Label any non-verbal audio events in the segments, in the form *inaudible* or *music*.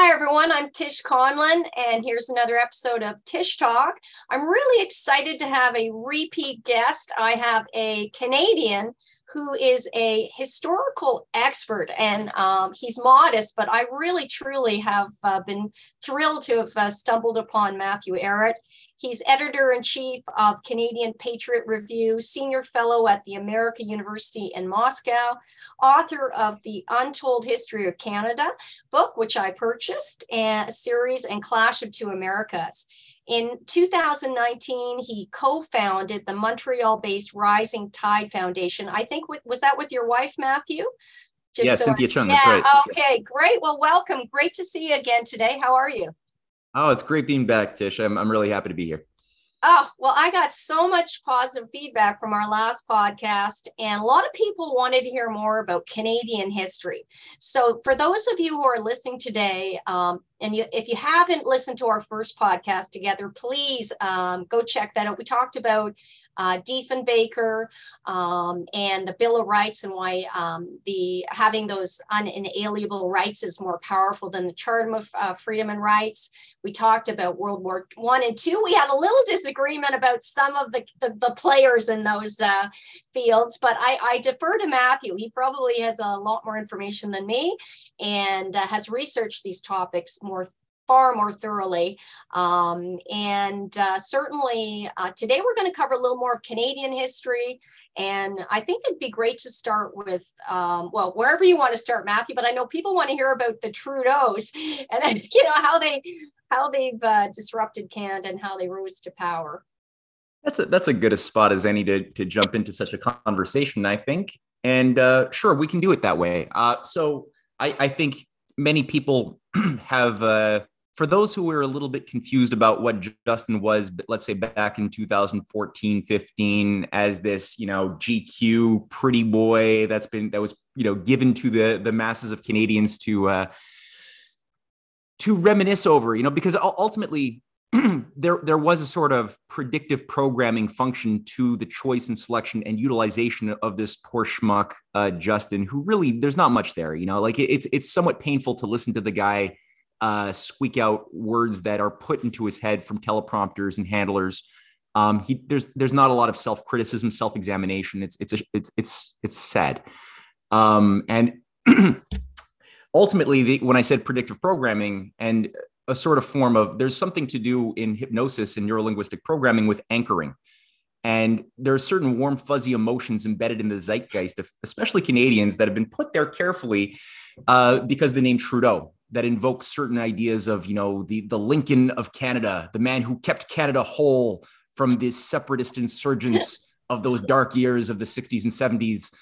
Hi, everyone. I'm Tish Conlon, and here's another episode of Tish Talk. I'm really excited to have a repeat guest. I have a Canadian who is a historical expert, and um, he's modest, but I really, truly have uh, been thrilled to have uh, stumbled upon Matthew Ehret. He's editor in chief of Canadian Patriot Review, senior fellow at the America University in Moscow, author of The Untold History of Canada book, which I purchased, and a series and Clash of Two Americas. In 2019, he co-founded the Montreal-based Rising Tide Foundation. I think was that with your wife, Matthew? Just yeah, so Cynthia Chung. Yeah, that's right. Okay, great. Well, welcome. Great to see you again today. How are you? Oh, it's great being back, Tish. I'm, I'm really happy to be here. Oh, well, I got so much positive feedback from our last podcast, and a lot of people wanted to hear more about Canadian history. So, for those of you who are listening today, um, and you, if you haven't listened to our first podcast together, please um, go check that out. We talked about uh, Diefenbaker um, and the Bill of Rights and why um, the having those unalienable rights is more powerful than the Charter of uh, Freedom and Rights. We talked about World War One and Two. We had a little disagreement about some of the, the, the players in those uh, fields, but I, I defer to Matthew. He probably has a lot more information than me and uh, has researched these topics more far more thoroughly. Um, and uh, certainly uh, today we're going to cover a little more of Canadian history. And I think it'd be great to start with, um, well, wherever you want to start, Matthew. But I know people want to hear about the Trudeaus *laughs* and then, you know how they how they've uh, disrupted Canada and how they rose to power. That's a that's a good a spot as any to to jump into such a conversation. I think, and uh, sure, we can do it that way. Uh, so I, I think many people *clears throat* have uh, for those who were a little bit confused about what Justin was, let's say back in 2014, 15, as this, you know, GQ pretty boy that's been that was, you know, given to the the masses of Canadians to uh, to reminisce over, you know, because ultimately *clears throat* there there was a sort of predictive programming function to the choice and selection and utilization of this poor schmuck uh, Justin, who really there's not much there, you know, like it's it's somewhat painful to listen to the guy uh, squeak out words that are put into his head from teleprompters and handlers. Um, he, there's there's not a lot of self criticism, self examination. It's it's a, it's it's it's sad. Um, and *clears throat* ultimately, the, when I said predictive programming and a sort of form of there's something to do in hypnosis and neurolinguistic programming with anchoring. And there are certain warm, fuzzy emotions embedded in the zeitgeist of especially Canadians that have been put there carefully uh, because the name Trudeau that invokes certain ideas of you know the the Lincoln of Canada, the man who kept Canada whole from the separatist insurgents of those dark years of the 60s and 70s,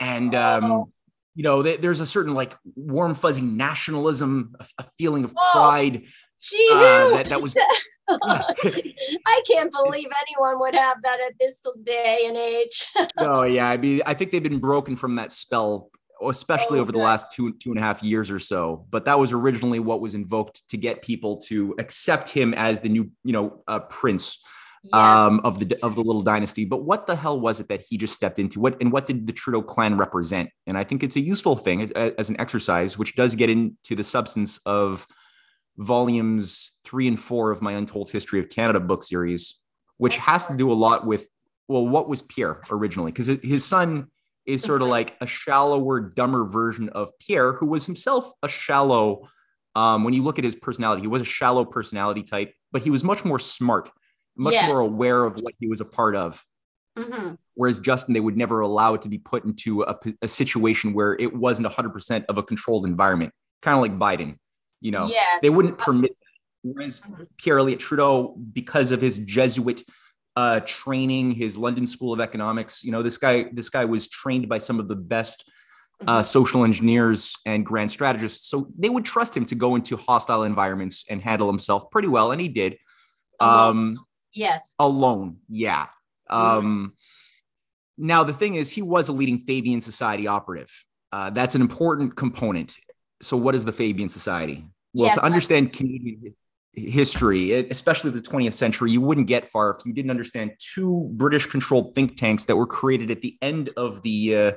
and um, you know th- there's a certain like warm fuzzy nationalism, a, a feeling of pride. Gee, uh, that, that was. *laughs* I can't believe anyone would have that at this day and age. *laughs* oh yeah, I mean, I think they've been broken from that spell especially oh, over the last two two and a half years or so. But that was originally what was invoked to get people to accept him as the new, you know, uh, prince yes. um, of the of the little dynasty. But what the hell was it that he just stepped into? What and what did the Trudeau clan represent? And I think it's a useful thing as an exercise, which does get into the substance of volumes three and four of my Untold History of Canada book series, which has to do a lot with well, what was Pierre originally? Because his son is sort of like a shallower, dumber version of Pierre, who was himself a shallow. Um, when you look at his personality, he was a shallow personality type, but he was much more smart, much yes. more aware of what he was a part of. Mm-hmm. Whereas Justin, they would never allow it to be put into a, a situation where it wasn't 100% of a controlled environment, kind of like Biden. You know, yes. they wouldn't permit. Whereas Pierre Elliott Trudeau, because of his Jesuit uh, training, his London School of Economics. You know, this guy this guy was trained by some of the best uh, mm-hmm. social engineers and grand strategists. So they would trust him to go into hostile environments and handle himself pretty well, and he did. Um, yes. Alone, yeah. Mm-hmm. Um, now the thing is, he was a leading Fabian Society operative. Uh, that's an important component. So, what is the Fabian Society? Well, yes, to understand Canadian history, especially the 20th century, you wouldn't get far if you didn't understand two British controlled think tanks that were created at the end of the uh,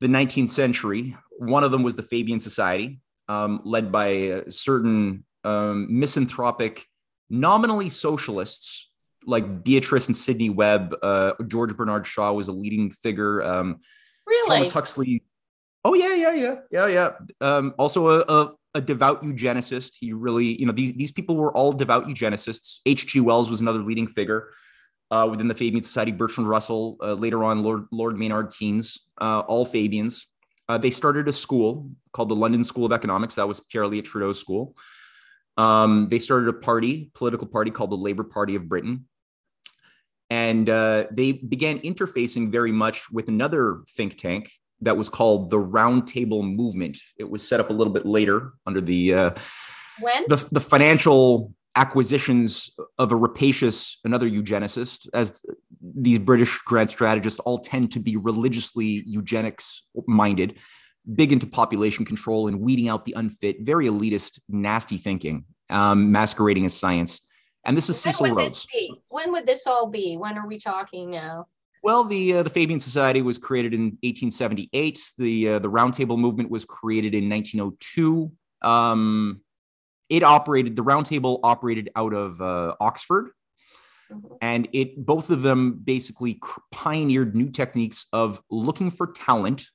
the 19th century. One of them was the Fabian Society, um, led by certain um, misanthropic, nominally socialists like Beatrice and Sidney Webb. Uh, George Bernard Shaw was a leading figure. Um, really? Thomas Huxley. Oh yeah, yeah, yeah, yeah, yeah. Um, also a, a, a, devout eugenicist. He really, you know, these these people were all devout eugenicists. H.G. Wells was another leading figure uh, within the Fabian Society. Bertrand Russell, uh, later on Lord Lord Maynard Keynes, uh, all Fabians. Uh, they started a school called the London School of Economics. That was Pierre Elliott Trudeau's school. Um, they started a party, political party called the Labour Party of Britain. And uh, they began interfacing very much with another think tank that was called the Roundtable Movement. It was set up a little bit later under the uh, when? the, the financial acquisitions of a rapacious another eugenicist as these british grand strategists all tend to be religiously eugenics minded big into population control and weeding out the unfit very elitist nasty thinking um, masquerading as science. And this is when cecil rhodes. when would this all be? When are we talking now well, the uh, the Fabian Society was created in 1878. The uh, the Roundtable movement was created in 1902. Um, it operated the roundtable operated out of uh, oxford mm-hmm. and it both of them basically pioneered new techniques of looking for talent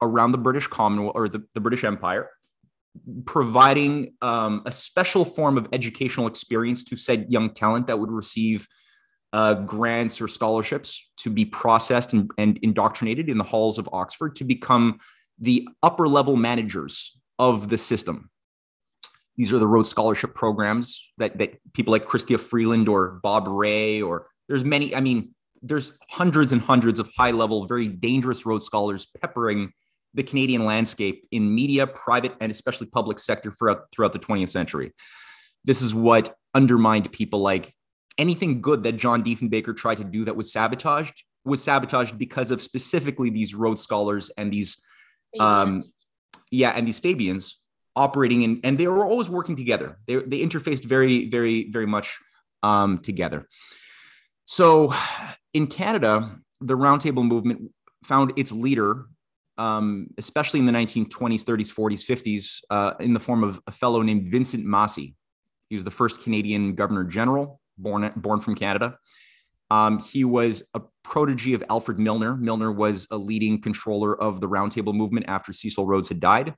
around the british commonwealth or the, the british empire providing um, a special form of educational experience to said young talent that would receive uh, grants or scholarships to be processed and, and indoctrinated in the halls of oxford to become the upper level managers of the system these are the Rhodes Scholarship programs that, that people like Chrystia Freeland or Bob Rae, or there's many, I mean, there's hundreds and hundreds of high level, very dangerous Rhodes Scholars peppering the Canadian landscape in media, private, and especially public sector throughout, throughout the 20th century. This is what undermined people like anything good that John Diefenbaker tried to do that was sabotaged was sabotaged because of specifically these Rhodes Scholars and these, um, yeah, and these Fabians operating in, and they were always working together. They, they interfaced very, very, very much um, together. So in Canada, the Roundtable movement found its leader, um, especially in the 1920s, 30s, 40s, 50s, uh, in the form of a fellow named Vincent Massey. He was the first Canadian Governor General, born, born from Canada. Um, he was a protege of Alfred Milner. Milner was a leading controller of the Roundtable movement after Cecil Rhodes had died.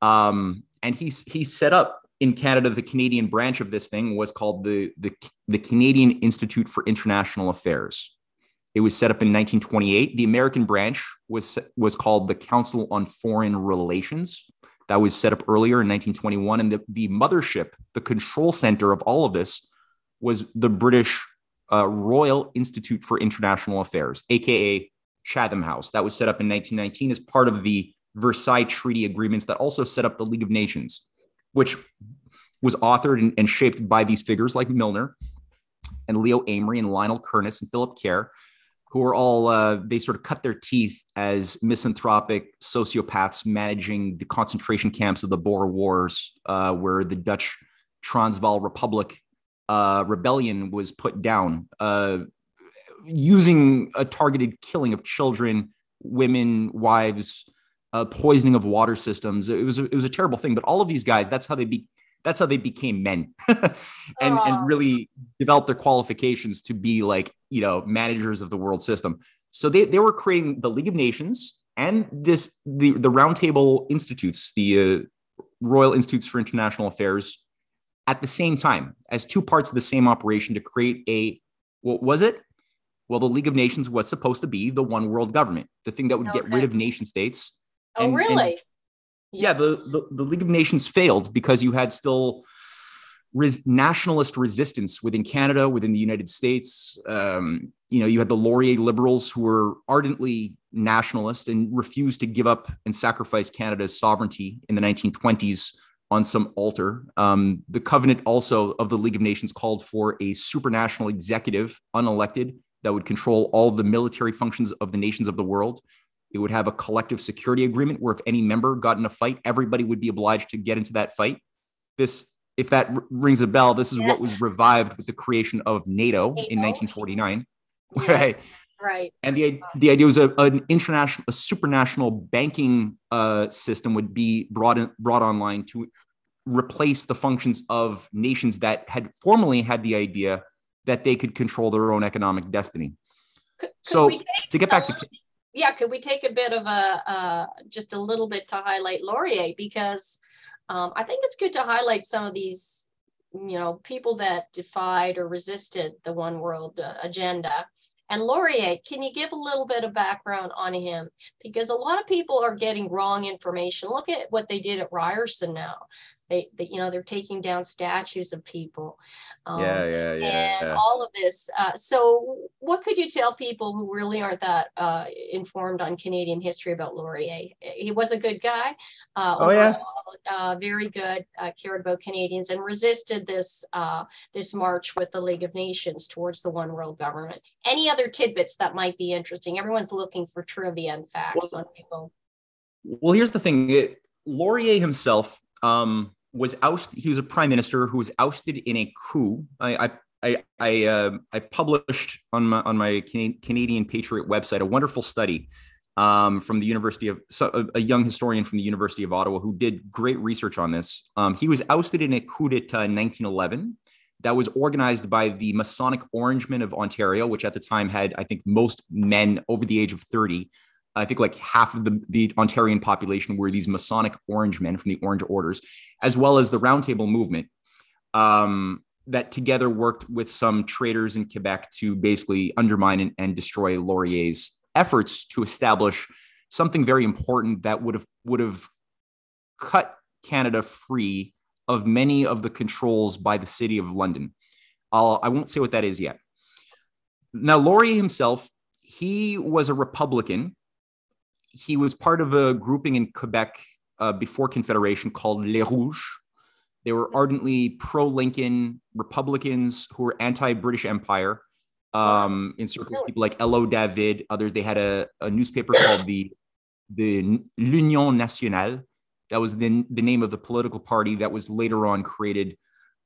Um, and he's he set up in Canada the Canadian branch of this thing was called the, the the Canadian Institute for International Affairs. It was set up in 1928. The American branch was was called the Council on Foreign Relations. That was set up earlier in 1921, and the, the mothership, the control center of all of this, was the British uh, Royal Institute for International Affairs, aka Chatham House. That was set up in 1919 as part of the Versailles Treaty agreements that also set up the League of Nations, which was authored and, and shaped by these figures like Milner and Leo Amery and Lionel Curtis and Philip Kerr, who are all uh, they sort of cut their teeth as misanthropic sociopaths managing the concentration camps of the Boer Wars, uh, where the Dutch Transvaal Republic uh, rebellion was put down, uh, using a targeted killing of children, women, wives, uh, poisoning of water systems. It was a, it was a terrible thing. But all of these guys, that's how they be that's how they became men *laughs* and and really developed their qualifications to be like you know managers of the world system. So they they were creating the League of Nations and this the the Roundtable Institutes, the uh, Royal Institutes for International Affairs, at the same time as two parts of the same operation to create a what was it? Well, the League of Nations was supposed to be the one world government, the thing that would okay. get rid of nation states Oh, and, really? And, yeah, the, the, the League of Nations failed because you had still res- nationalist resistance within Canada, within the United States. Um, you know, you had the Laurier liberals who were ardently nationalist and refused to give up and sacrifice Canada's sovereignty in the 1920s on some altar. Um, the covenant also of the League of Nations called for a supranational executive, unelected, that would control all the military functions of the nations of the world. It would have a collective security agreement where if any member got in a fight, everybody would be obliged to get into that fight. This, if that r- rings a bell, this is yes. what was revived with the creation of NATO, NATO. in 1949. *laughs* Yes. Right. Right. And the the idea was a, an international, a supranational banking uh, system would be brought in, brought online to replace the functions of nations that had formerly had the idea that they could control their own economic destiny. Could, could so to get back to yeah, could we take a bit of a uh, just a little bit to highlight Laurier because um, I think it's good to highlight some of these you know people that defied or resisted the one world uh, agenda and Laurier, can you give a little bit of background on him? Because a lot of people are getting wrong information. Look at what they did at Ryerson now. They, they, you know, they're taking down statues of people. Um, yeah, yeah, yeah. And yeah. all of this. Uh, so, what could you tell people who really aren't that uh, informed on Canadian history about Laurier? He was a good guy. Uh, oh yeah. Uh, very good. Uh, cared about Canadians and resisted this uh, this march with the League of Nations towards the one world government. Any other tidbits that might be interesting? Everyone's looking for trivia and facts well, on people. Well, here's the thing. It, Laurier himself um, was ousted. He was a prime minister who was ousted in a coup. I I I I, uh, I published on my on my Canadian Patriot website a wonderful study um, from the University of so, a young historian from the University of Ottawa who did great research on this. Um, he was ousted in a coup d'état in 1911 that was organized by the Masonic Orangemen of Ontario, which at the time had I think most men over the age of 30 I think like half of the, the Ontarian population were these Masonic Orange men from the Orange Orders, as well as the Roundtable movement um, that together worked with some traders in Quebec to basically undermine and, and destroy Laurier's efforts to establish something very important that would have would have cut Canada free of many of the controls by the city of London. I'll, I won't say what that is yet. Now, Laurier himself, he was a Republican he was part of a grouping in Quebec uh, before Confederation called Les Rouges. They were ardently pro Lincoln Republicans who were anti British Empire. Um, in circles, people like L.O. David, others. They had a, a newspaper called the the L'Union Nationale. That was the, the name of the political party that was later on created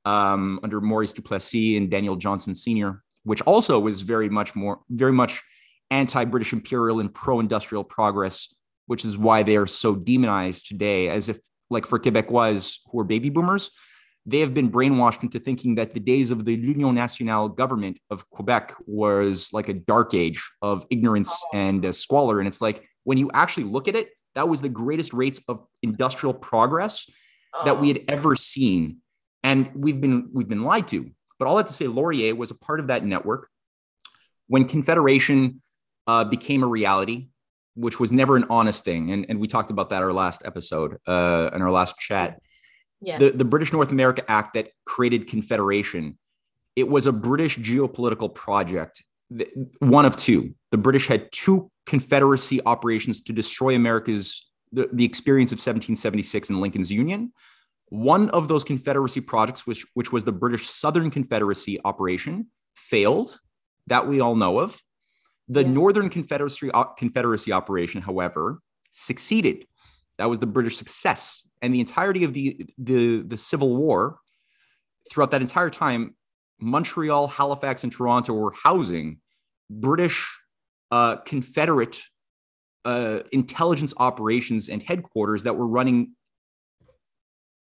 um, under Maurice Duplessis and Daniel Johnson Sr., which also was very much more, very much anti-British imperial and pro-industrial progress, which is why they are so demonized today, as if like for Quebecois who are baby boomers, they have been brainwashed into thinking that the days of the L'Union Nationale government of Quebec was like a dark age of ignorance and uh, squalor. And it's like when you actually look at it, that was the greatest rates of industrial progress that we had ever seen, and we've been we've been lied to. But all that to say, Laurier was a part of that network. When Confederation uh, became a reality, which was never an honest thing. And, and we talked about that our last episode, uh, in our last chat. Yeah. The, the British North America Act that created Confederation, it was a British geopolitical project, one of two. The British had two Confederacy operations to destroy America's the, the experience of 1776 in Lincoln's Union. One of those Confederacy projects, which, which was the British Southern Confederacy operation, failed. That we all know of. The yes. Northern Confederacy, Confederacy operation, however, succeeded. That was the British success. And the entirety of the, the, the Civil War, throughout that entire time, Montreal, Halifax, and Toronto were housing British uh, Confederate uh, intelligence operations and headquarters that were running,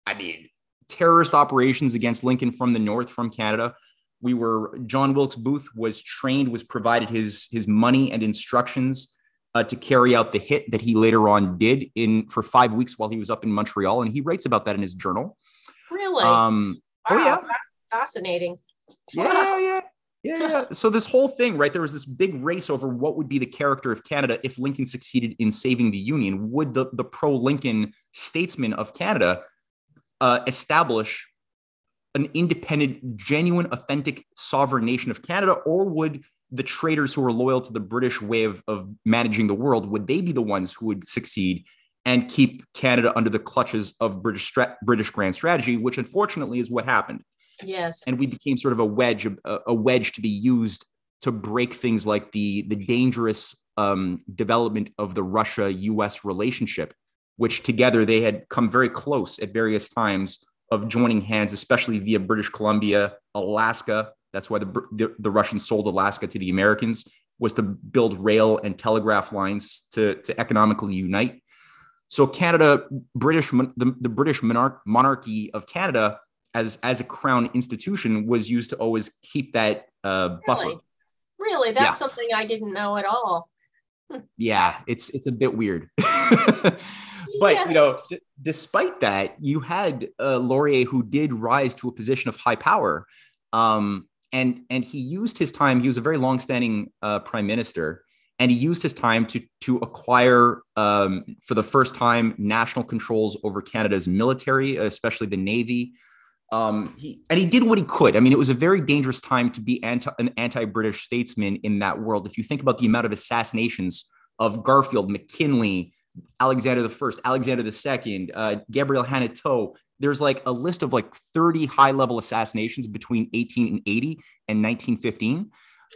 I mean, terrorist operations against Lincoln from the north, from Canada, we were John Wilkes Booth was trained, was provided his his money and instructions uh, to carry out the hit that he later on did in for five weeks while he was up in Montreal, and he writes about that in his journal. Really? Um, oh, wow, oh yeah, fascinating. Yeah, yeah, yeah, yeah. *laughs* So this whole thing, right? There was this big race over what would be the character of Canada if Lincoln succeeded in saving the Union. Would the the pro Lincoln statesmen of Canada uh, establish an independent, genuine, authentic sovereign nation of Canada, or would the traders who are loyal to the British way of, of managing the world, would they be the ones who would succeed and keep Canada under the clutches of British British grand strategy, which unfortunately is what happened. Yes. And we became sort of a wedge, a, a wedge to be used to break things like the the dangerous um, development of the Russia-U.S. relationship, which together they had come very close at various times of joining hands, especially via British Columbia, Alaska. That's why the, the, the, Russians sold Alaska to the Americans. was to build rail and telegraph lines to, to economically unite. So Canada, British, the, the British monarch, monarchy of Canada as, as a crown institution was used to always keep that uh, buffer. Really? really? That's yeah. something I didn't know at all. yeah, it's, it's a bit weird. *laughs* but yeah. you know, d- despite that, you had uh, Laurier who did rise to a position of high power. Um, and and he used his time. He was a very longstanding uh, prime minister, and he used his time to to acquire um, for the first time national controls over Canada's military, especially the navy. Um, he, and he did what he could. I mean, it was a very dangerous time to be anti, an anti-British statesman in that world. If you think about the amount of assassinations of Garfield, McKinley, Alexander the First, Alexander the Second, uh, Gabriel Hanotaux, there's like a list of like 30 high level assassinations between 1880 and 1915.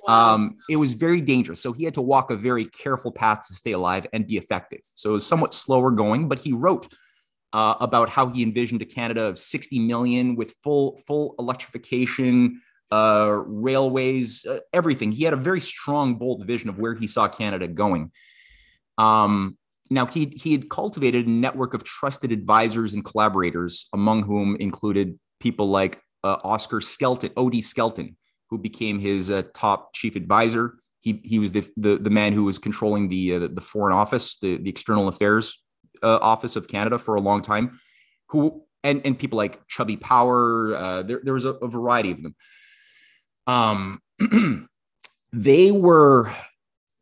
Wow. Um, it was very dangerous. So he had to walk a very careful path to stay alive and be effective. So it was somewhat slower going, but he wrote uh, about how he envisioned a Canada of 60 million with full full electrification, uh, railways, uh, everything. He had a very strong, bold vision of where he saw Canada going. Um, now, he, he had cultivated a network of trusted advisors and collaborators, among whom included people like uh, Oscar Skelton, O.D. Skelton, who became his uh, top chief advisor. He, he was the, the, the man who was controlling the, uh, the foreign office, the, the external affairs uh, office of Canada for a long time, who and, and people like Chubby Power. Uh, there, there was a, a variety of them. Um, *clears throat* they were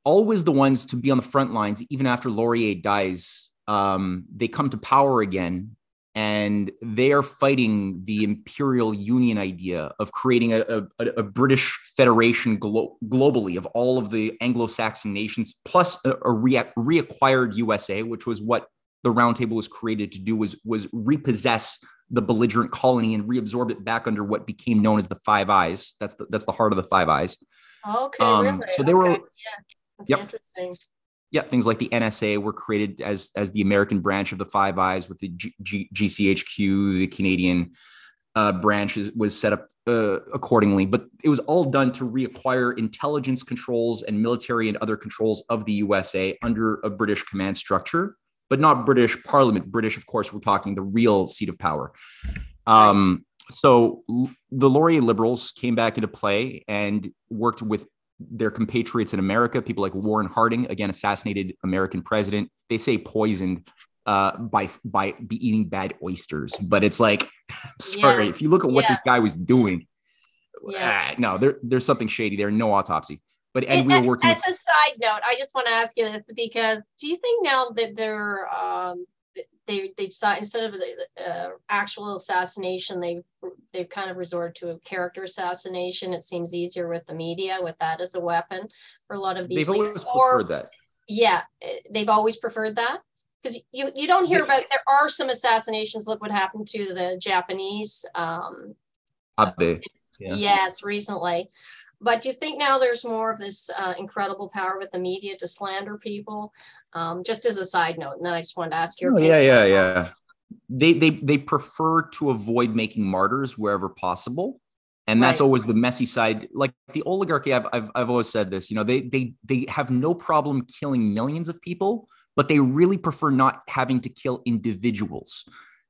always the ones to be on the front lines, even after Laurier dies. Um, they come to power again and they are fighting the imperial union idea of creating a, a, a British federation glo- globally of all of the Anglo-Saxon nations, plus a, a re- reacquired USA, which was what the Roundtable was created to do was was repossess the belligerent colony and reabsorb it back under what became known as the Five Eyes. That's the that's the heart of the Five Eyes. Okay, um, really? So they okay. were yeah. Yep. Interesting. Yeah, things like the NSA were created as as the American branch of the Five Eyes, with the G- G- GCHQ, the Canadian uh, branch is, was set up uh, accordingly. But it was all done to reacquire intelligence controls and military and other controls of the USA under a British command structure, but not British Parliament. British, of course, we're talking the real seat of power. Um, so the Laurier Liberals came back into play and worked with their compatriots in America, people like Warren Harding, again, assassinated American president. They say poisoned uh, by by be eating bad oysters, but it's like, *laughs* sorry, yeah. if you look at what yeah. this guy was doing, yeah. Uh, no, there, there's something shady there. No autopsy. But and we were working. As with- a side note, I just want to ask you this because do you think now that they're um, they they decide instead of the uh, actual assassination, they they've kind of resorted to a character assassination. It seems easier with the media with that as a weapon for a lot of these. They've always preferred that. Yeah, eh, they've always preferred that because you you don't hear about. There are some assassinations. Look what happened to the Japanese. Um, Abe. Yeah. Yes, recently. But do you think now there's more of this uh, incredible power with the media to slander people? Um, just as a side note, and then I just wanted to ask your oh, Yeah, yeah, yeah. They they they prefer to avoid making martyrs wherever possible. And that's right. always the messy side. Like the oligarchy, I've, I've, I've always said this, you know, they, they, they have no problem killing millions of people, but they really prefer not having to kill individuals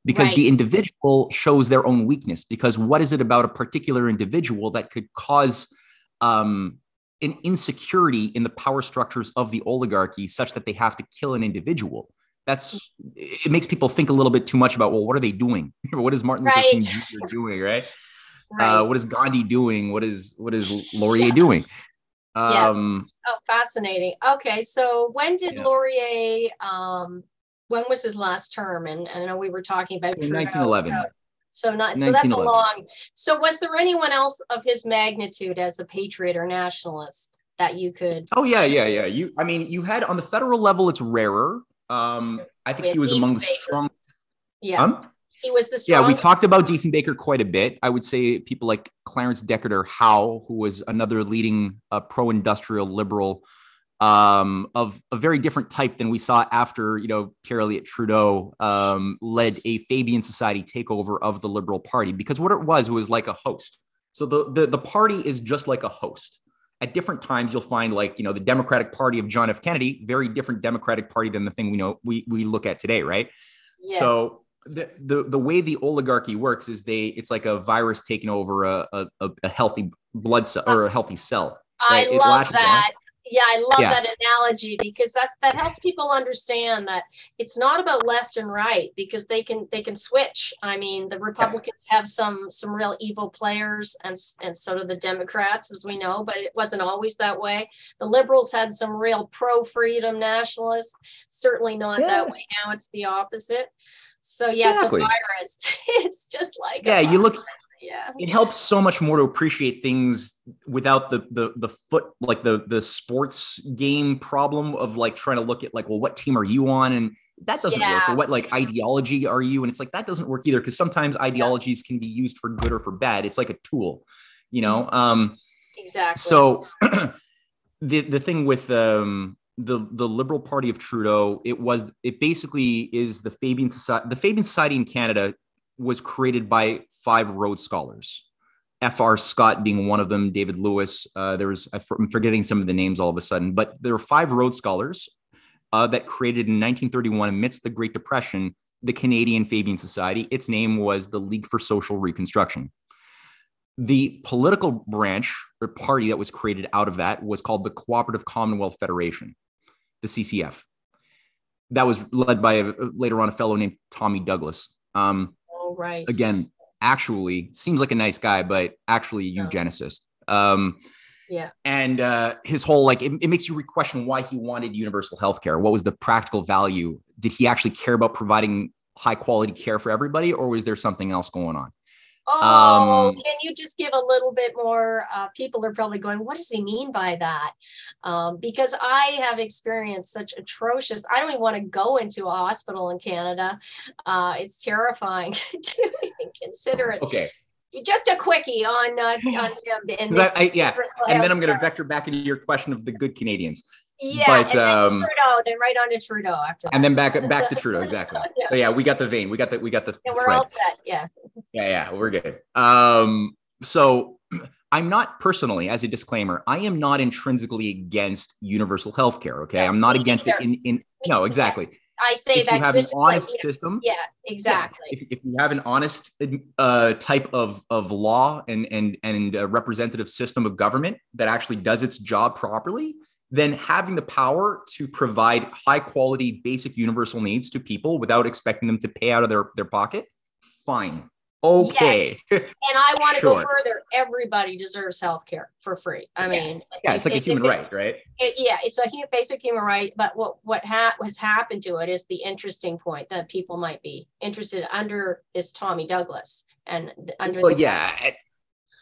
because right. the individual shows their own weakness. Because what is it about a particular individual that could cause um, an insecurity in the power structures of the oligarchy such that they have to kill an individual. That's it makes people think a little bit too much about well, what are they doing? *laughs* what is Martin Luther King Jr. doing? Right? *laughs* right. Uh, what is Gandhi doing? What is what is *laughs* Laurier yeah. doing? Um, yeah. Oh, fascinating. Okay, so when did yeah. Laurier? Um, when was his last term? And, and I know we were talking about 1911. So, so not so that's a long. So was there anyone else of his magnitude as a patriot or nationalist that you could? Oh yeah, yeah, yeah. You, I mean, you had on the federal level, it's rarer. Um, I think he was among the strong. Yeah. Um? He was the strong. Yeah, we've talked about Diefenbaker quite a bit. I would say people like Clarence Decatur Howe, who was another leading uh, pro-industrial liberal um, of a very different type than we saw after, you know, Pierre Elliott Trudeau um, led a Fabian Society takeover of the Liberal Party. Because what it was, it was like a host. So the, the, the party is just like a host. at different times you'll find like you know the democratic party of john f kennedy very different democratic party than the thing we know we, we look at today right yes. so the, the the way the oligarchy works is they it's like a virus taking over a a, a healthy blood cell or a healthy cell right? i love that yeah i love yeah. that analogy because that's that helps people understand that it's not about left and right because they can they can switch. I mean the republicans have some some real evil players and and so do the democrats as we know but it wasn't always that way. The liberals had some real pro freedom nationalists certainly not yeah. that way. Now it's the opposite. So yeah exactly. it's a virus. *laughs* It's just like yeah you look yeah. It helps so much more to appreciate things without the the the foot like the the sports game problem of like trying to look at like well what team are you on? And that doesn't yeah. work or what like ideology are you? And it's like that doesn't work either because sometimes ideologies can be used for good or for bad. It's like a tool you know? Mm-hmm. um exactly. so *clears throat* the the thing with um the the liberal party of trudeau it was it basically is the fabian society the fabian society in canada was created by five Rhodes Scholars. F.R. Scott being one of them, David Lewis. Uh, there was I'm forgetting some of the names all of a sudden, but there were five Rhodes Scholars uh, that created in 1931 amidst the Great Depression the Canadian Fabian Society. Its name was the League for Social Reconstruction. The political branch or party that was created out of that was called the Cooperative Commonwealth Federation, the CCF. That was led by a, later on a fellow named Tommy Douglas. Um, oh, right. Again, actually seems like a nice guy, but actually a eugenicist. Um, yeah. And uh, his whole like it, it makes you question why he wanted universal health care. What was the practical value? Did he actually care about providing high quality care for everybody, or was there something else going on? Oh, um, can you just give a little bit more? Uh, people are probably going, what does he mean by that? Um, because I have experienced such atrocious, I don't even want to go into a hospital in Canada. Uh, it's terrifying *laughs* to even consider it. Okay. Just a quickie on, uh, *sighs* on um, I, I, yeah, and then I'm going to vector back into your question of the good Canadians. Yeah, but and um, Trudeau, then right on to Trudeau after. That. And then back back to *laughs* Trudeau, exactly. yeah. So yeah, we got the vein, we got the we got the. And we're all set. Yeah. Yeah, yeah, we're good. Um, so *clears throat* I'm not personally, as a disclaimer, I am not intrinsically against universal health care. Okay, yeah, I'm not against either. it. In in no, exactly. I say if that you have an honest system. Yeah, exactly. Yeah, if, if, you have an honest uh, type of, of law and and and a representative system of government that actually does its job properly, then having the power to provide high quality basic universal needs to people without expecting them to pay out of their, their pocket fine. Okay. Yes. and i *laughs* want to sure. go further. Everybody deserves health care for free. I mean yeah it's like a human right right? it, yeah it's a basic human right but what what ha- has happened to it is the interesting point that people might be interested under is tommy douglas and under well, the- yeah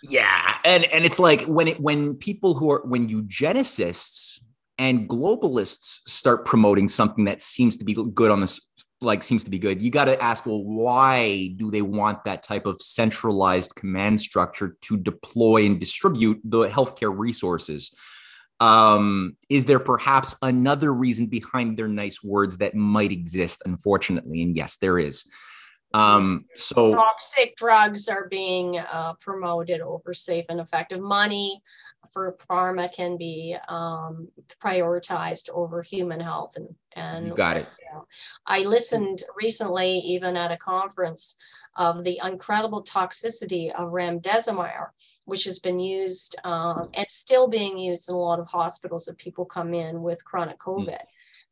yeah and and it's like when it when people who are when eugenicists and globalists start promoting something that seems to be good on this like seems to be good. You got to ask well why do they want that type of centralized command structure to deploy and distribute the healthcare resources? Um, is there perhaps another reason behind their nice words that might exist unfortunately? And yes there is um, so toxic drugs are being uh, promoted over safe and effective money for pharma can be um, prioritized over human health and and you got it. You know, I listened recently, even at a conference, of the incredible toxicity of remdesivir, which has been used um, and still being used in a lot of hospitals if people come in with chronic hmm. COVID. Mm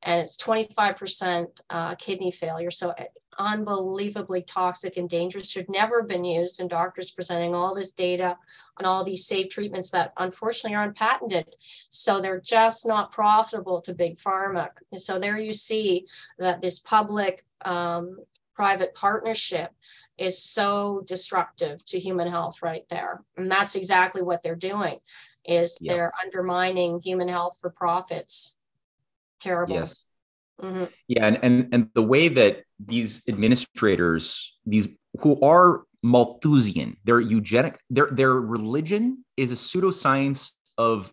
and it's 25% uh, kidney failure. So uh, unbelievably toxic and dangerous, should never have been used. And doctors presenting all this data on all these safe treatments that unfortunately aren't patented. So they're just not profitable to big pharma. So there you see that this public um, private partnership is so destructive to human health right there. And that's exactly what they're doing is yep. they're undermining human health for profits terrible. Yes. Mm-hmm. Yeah, and, and and the way that these administrators, these who are Malthusian, their eugenic, their their religion is a pseudoscience of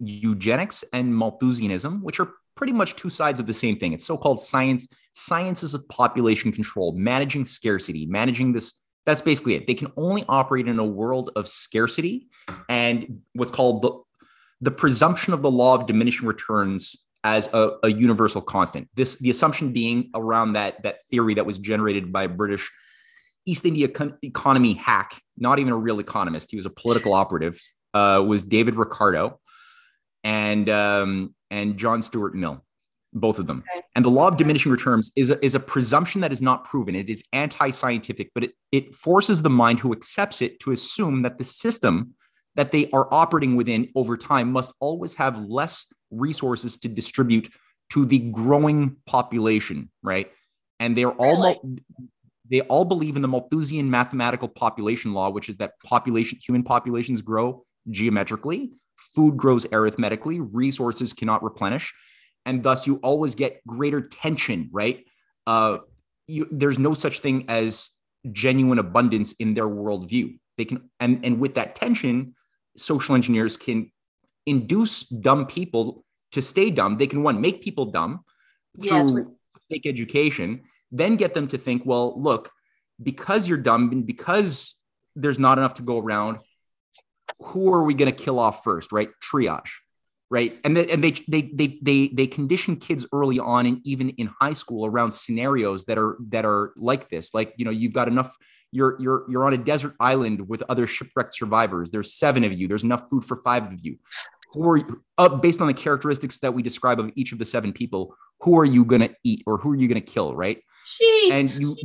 eugenics and Malthusianism, which are pretty much two sides of the same thing. It's so-called science, sciences of population control, managing scarcity, managing this. That's basically it. They can only operate in a world of scarcity and what's called the the presumption of the law of diminishing returns as a, a, universal constant. This the assumption being around that that theory that was generated by a British East India economy hack, not even a real economist. He was a political operative. Uh, was David Ricardo and um, and John Stuart Mill, both of them. Okay. And the law of diminishing returns is a, is a presumption that is not proven. It is anti-scientific, but it it forces the mind who accepts it to assume that the system that they are operating within over time must always have less resources to distribute to the growing population, right? And they're all they all believe in the Malthusian mathematical population law, which is that population human populations grow geometrically, food grows arithmetically, resources cannot replenish, and thus you always get greater tension, right? Uh, you, there's no such thing as genuine abundance in their worldview. They can, and and with that tension, social engineers can induce dumb people to stay dumb. They can one make people dumb through yes, fake education, then get them to think, well, look, because you're dumb and because there's not enough to go around, who are we going to kill off first, right? Triage, right? And they, and they they they they they condition kids early on and even in high school around scenarios that are that are like this. Like you know, you've got enough. You're you're you're on a desert island with other shipwrecked survivors. There's seven of you. There's enough food for five of you who are uh, based on the characteristics that we describe of each of the seven people who are you going to eat or who are you going to kill right Jeez. and you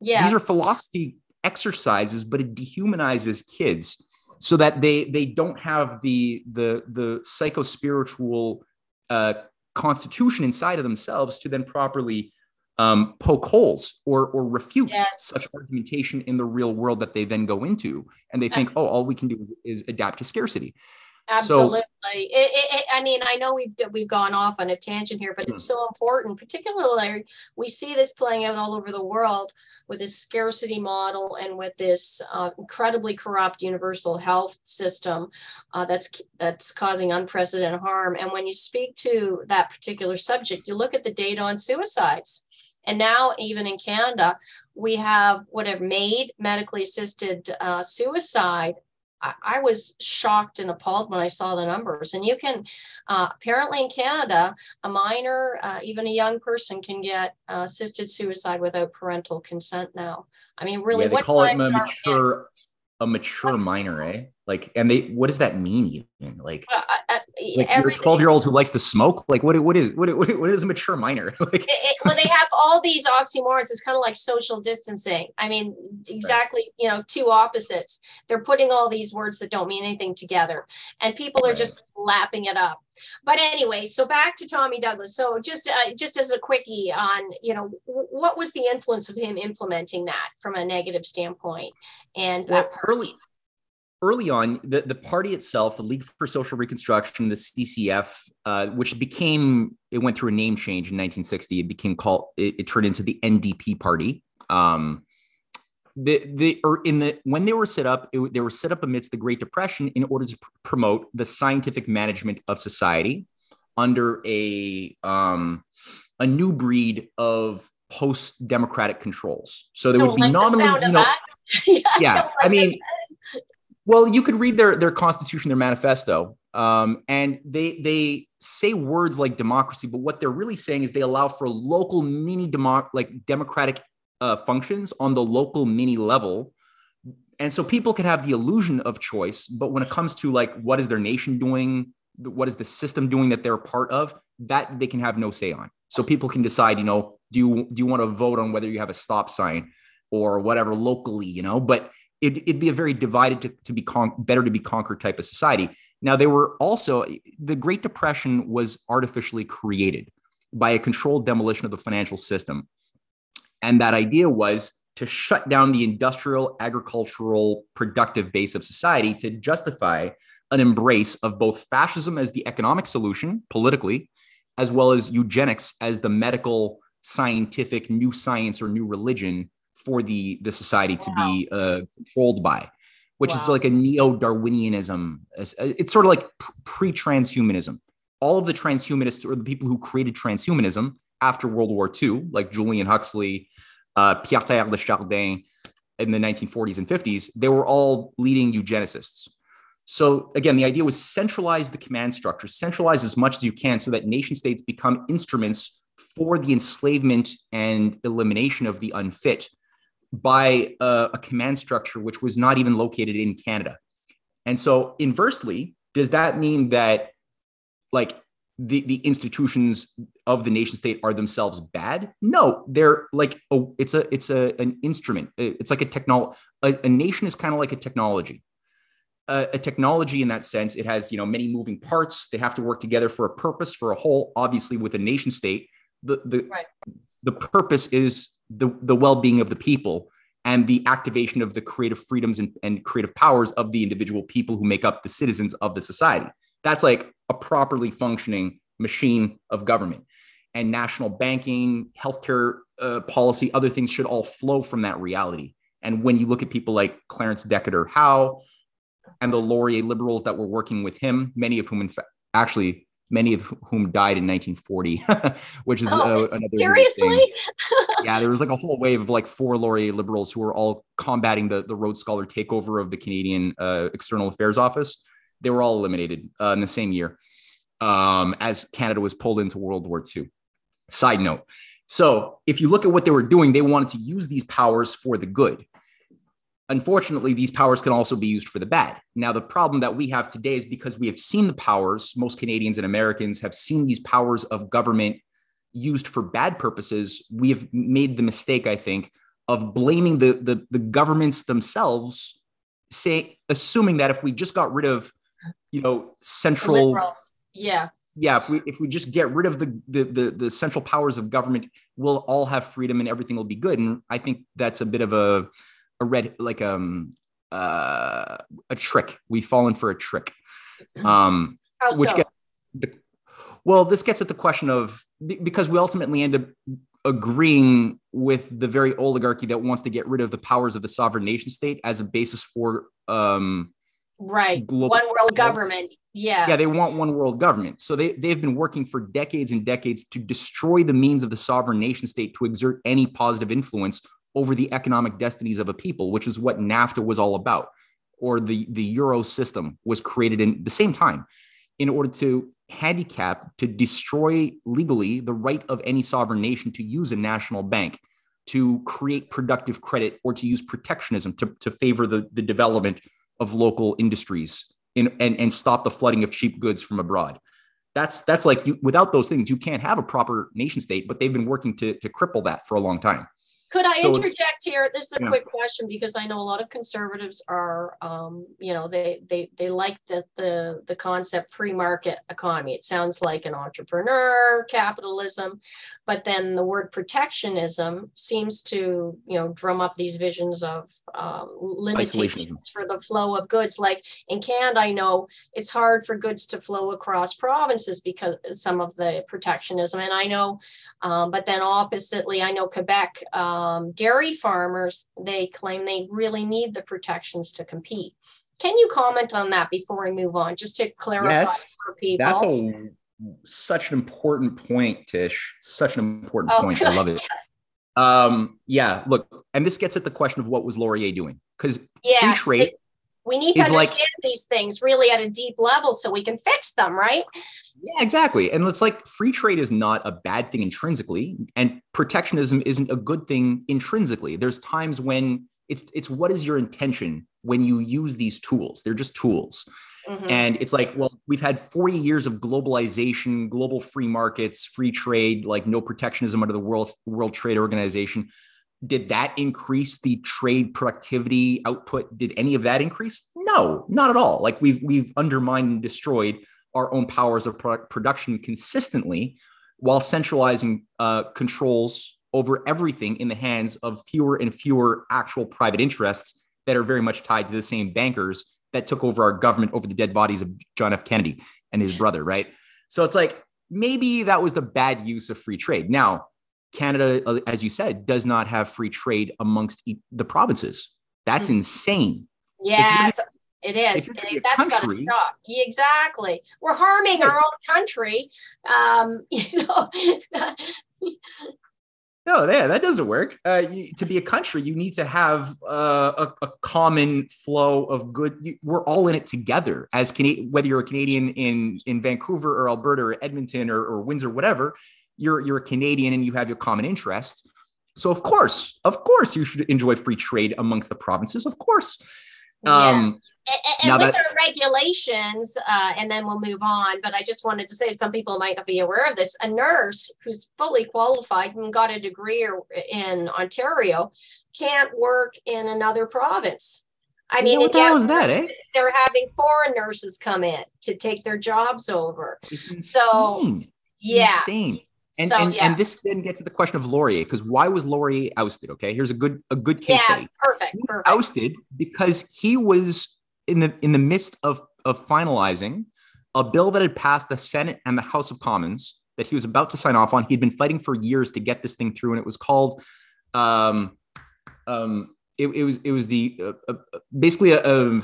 yeah these are philosophy exercises but it dehumanizes kids so that they they don't have the the the psychospiritual uh, constitution inside of themselves to then properly um, poke holes or or refute yes. such argumentation in the real world that they then go into and they think oh all we can do is, is adapt to scarcity Absolutely. So, it, it, I mean, I know we've we've gone off on a tangent here, but it's hmm. so important. Particularly, we see this playing out all over the world with this scarcity model and with this uh, incredibly corrupt universal health system uh, that's that's causing unprecedented harm. And when you speak to that particular subject, you look at the data on suicides. And now, even in Canada, we have what have made medically assisted uh, suicide I, was shocked and appalled when I saw the numbers. And you can, uh, apparently in Canada, a minor, uh, even a young person, can get uh, assisted suicide without parental consent now. I mean, really, yeah, they call it mature, a mature minor, eh? Like, and they, what does that mean even? Like, well, I, like you're a 12 year old who likes to smoke like what what is what, what, what is a mature minor *laughs* like it, it, well they have all these oxymorons it's kind of like social distancing i mean exactly right. you know two opposites they're putting all these words that don't mean anything together and people are right. just lapping it up but anyway so back to tommy douglas so just uh, just as a quickie on you know what was the influence of him implementing that from a negative standpoint and well, early early on, the, the party itself, the League for Social Reconstruction, the CCF, uh, which became, it went through a name change in 1960. It became called, it, it turned into the NDP party. Um, the, the, or in the, when they were set up, it, they were set up amidst the Great Depression in order to pr- promote the scientific management of society under a, um, a new breed of post democratic controls. So there would be like nominally, you know, yeah, *laughs* yeah I mean, well, you could read their their constitution, their manifesto, um, and they they say words like democracy, but what they're really saying is they allow for local mini demo- like democratic uh, functions on the local mini level, and so people can have the illusion of choice. But when it comes to like what is their nation doing, what is the system doing that they're a part of, that they can have no say on. So people can decide, you know, do you do you want to vote on whether you have a stop sign or whatever locally, you know, but it, would be a very divided to, to be con- better to be conquered type of society. Now, they were also, the Great Depression was artificially created by a controlled demolition of the financial system. And that idea was to shut down the industrial, agricultural, productive base of society to justify an embrace of both fascism as the economic solution politically, as well as eugenics as the medical, scientific, new science or new religion for the the society to wow. be uh, controlled by, which wow. is like a neo Darwinianism. It's sort of like pre transhumanism. All of the transhumanists or the people who created transhumanism after World War II, like Julian Huxley, uh, Pierre Teilhard de Chardin in the 1940s and 50s, they were all leading eugenicists. So again, the idea was centralize the command structure, centralize as much as you can so that nation states become instruments for the enslavement and elimination of the unfit by a, a command structure which was not even located in Canada. And so inversely, does that mean that like the, the institutions of the nation state are themselves bad? No they're like a, it's a it's a an instrument. It's like a technology a, a, nation is kind of like a technology. A, a, technology in that sense it has you know many moving parts. They have to work together for a purpose for a whole obviously with a nation state. The the right. The purpose is the the well-being of the people and the activation of the creative freedoms and, and creative powers of the individual people who make up the citizens of the society that's like a properly functioning machine of government. And national banking, healthcare uh, policy, other things should all flow from that reality. And when you look at people like Clarence Decatur Howe and the Laurier liberals that were working with him, many of whom, in fact, actually, many of whom died in 1940, *laughs* which is oh, uh, another seriously. *laughs* yeah, there was like a whole wave of like four Laurier liberals who were all combating the the Rhodes Scholar takeover of the Canadian uh, External Affairs Office. They were all eliminated uh, in the same year um, as Canada was pulled into World War II. Side note. So, if you look at what they were doing, they wanted to use these powers for the good. Unfortunately, these powers can also be used for the bad. Now, the problem that we have today is because we have seen the powers, most Canadians and Americans have seen these powers of government used for bad purposes. We have made the mistake, I think, of blaming the, the, the governments themselves, say, assuming that if we just got rid of you know central Liberals. yeah yeah if we if we just get rid of the, the, the the central powers of government we'll all have freedom and everything will be good and i think that's a bit of a a red like um uh a trick. We've fallen for a trick. Mm-hmm. um How which so? gets the, well this gets at the question of because we ultimately end up agreeing with the very oligarchy that wants to get rid of the powers of the sovereign nation state as a basis for um right. global one world government. Yeah. Yeah they want one world government. So they, they've been working for decades and decades to destroy the means of the sovereign nation state to exert any positive influence over the economic destinies of a people which is what nafta was all about or the the euro system was created in the same time in order to handicap to destroy legally the right of any sovereign nation to use a national bank to create productive credit or to use protectionism to, to favor the, the development of local industries in, and, and stop the flooding of cheap goods from abroad. That's that's like you, without those things, you can't have a proper nation state. But they've been working to to cripple that for a long time. Could I so, interject here? This is a yeah. quick question because I know a lot of conservatives are, um, you know, they they they like the the the concept free market economy. It sounds like an entrepreneur capitalism, but then the word protectionism seems to, you know, drum up these visions of um, limitations for the flow of goods. Like in Canada, I know it's hard for goods to flow across provinces because some of the protectionism, and I know, um, but then oppositely, I know Quebec. Um, um, dairy farmers, they claim they really need the protections to compete. Can you comment on that before we move on, just to clarify yes, for people? That's a such an important point, Tish. Such an important oh, point. Good. I love it. Um, yeah, look, and this gets at the question of what was Laurier doing? Because yes, free trade. We need to understand like, these things really at a deep level so we can fix them, right? Yeah, exactly. And it's like free trade is not a bad thing intrinsically, and protectionism isn't a good thing intrinsically. There's times when it's it's what is your intention when you use these tools? They're just tools. Mm-hmm. And it's like, well, we've had 40 years of globalization, global free markets, free trade, like no protectionism under the World World Trade Organization. Did that increase the trade productivity output? Did any of that increase? No, not at all. Like we've we've undermined and destroyed our own powers of product production consistently while centralizing uh, controls over everything in the hands of fewer and fewer actual private interests that are very much tied to the same bankers that took over our government over the dead bodies of John F. Kennedy and his brother, right? So it's like maybe that was the bad use of free trade. Now, Canada, uh, as you said, does not have free trade amongst the provinces. That's mm-hmm. insane. Yeah, it is. That's got to stop. Exactly. We're harming our own country. Um, *laughs* you know. no, yeah, that doesn't work. Uh, you, to be a country, you need to have uh, a, a, common flow of good. You, we're all in it together. As Can- whether you're a Canadian in in Vancouver or Alberta or Edmonton or, or Windsor, whatever, you're you're a Canadian and you have your common interest. So of course, of course, you should enjoy free trade amongst the provinces. Of course. Um, and, and with that, our regulations, uh, and then we'll move on. But I just wanted to say some people might not be aware of this. A nurse who's fully qualified and got a degree in Ontario can't work in another province. I mean, what the hell is that, eh? They're having foreign nurses come in to take their jobs over. It's insane. So, yeah. Insane. And, so, and, yeah. and this then gets to the question of Laurier, because why was Laurier ousted? Okay, here's a good a good case yeah, study. Perfect. He was perfect. ousted because he was in the in the midst of of finalizing a bill that had passed the Senate and the House of Commons that he was about to sign off on. He'd been fighting for years to get this thing through, and it was called um, um, it, it was it was the uh, uh, basically a, a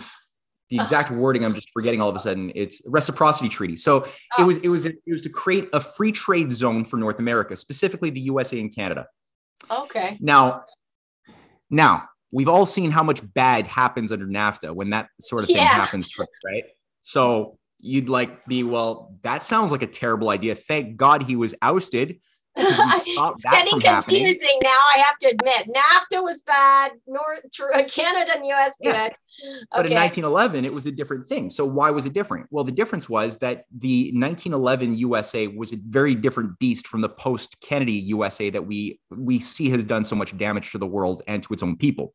the uh-huh. exact wording I'm just forgetting all of a sudden. It's reciprocity treaty. So oh. it was it was it was to create a free trade zone for North America, specifically the USA and Canada. Okay. Now, now we've all seen how much bad happens under NAFTA when that sort of thing yeah. happens, right? So you'd like be well. That sounds like a terrible idea. Thank God he was ousted *laughs* it's getting confusing happening. now. I have to admit, NAFTA was bad. North uh, Canada and US yeah. good. But in 1911, it was a different thing. So why was it different? Well, the difference was that the 1911 USA was a very different beast from the post Kennedy USA that we we see has done so much damage to the world and to its own people.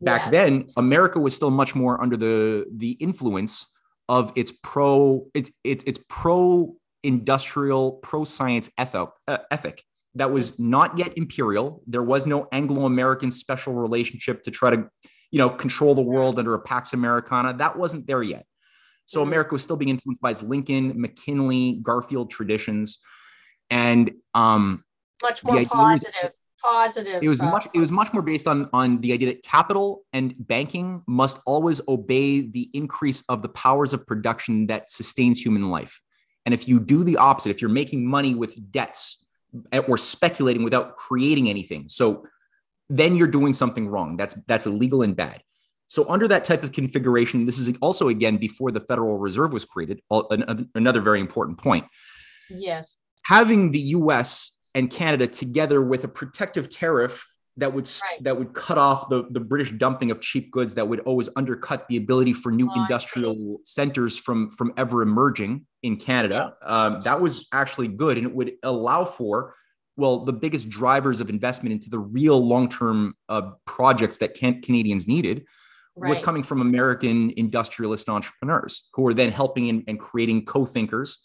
Back yeah. then, America was still much more under the the influence of its pro its its its pro industrial pro science ethic, uh, that was not yet imperial. There was no Anglo American special relationship to try to, you know, control the world under a Pax Americana. That wasn't there yet. So mm-hmm. America was still being influenced by its Lincoln, McKinley, Garfield traditions, and um, much more positive. Was, positive. It was uh, much. It was much more based on on the idea that capital and banking must always obey the increase of the powers of production that sustains human life. And if you do the opposite, if you're making money with debts eh, or speculating without creating anything, so then you're doing something wrong. That's that's illegal and bad. So under that type of configuration, this is also again before the Federal Reserve was created. Another very important point. Yes. Having the U.S. and Canada together with a protective tariff that would right. that would cut off the, the British dumping of cheap goods that would always undercut the ability for new oh, industrial centers from from ever emerging in Canada. Yes. Um, that was actually good, and it would allow for well the biggest drivers of investment into the real long term uh, projects that can- Canadians needed. Right. Was coming from American industrialist entrepreneurs who were then helping in, and creating co-thinkers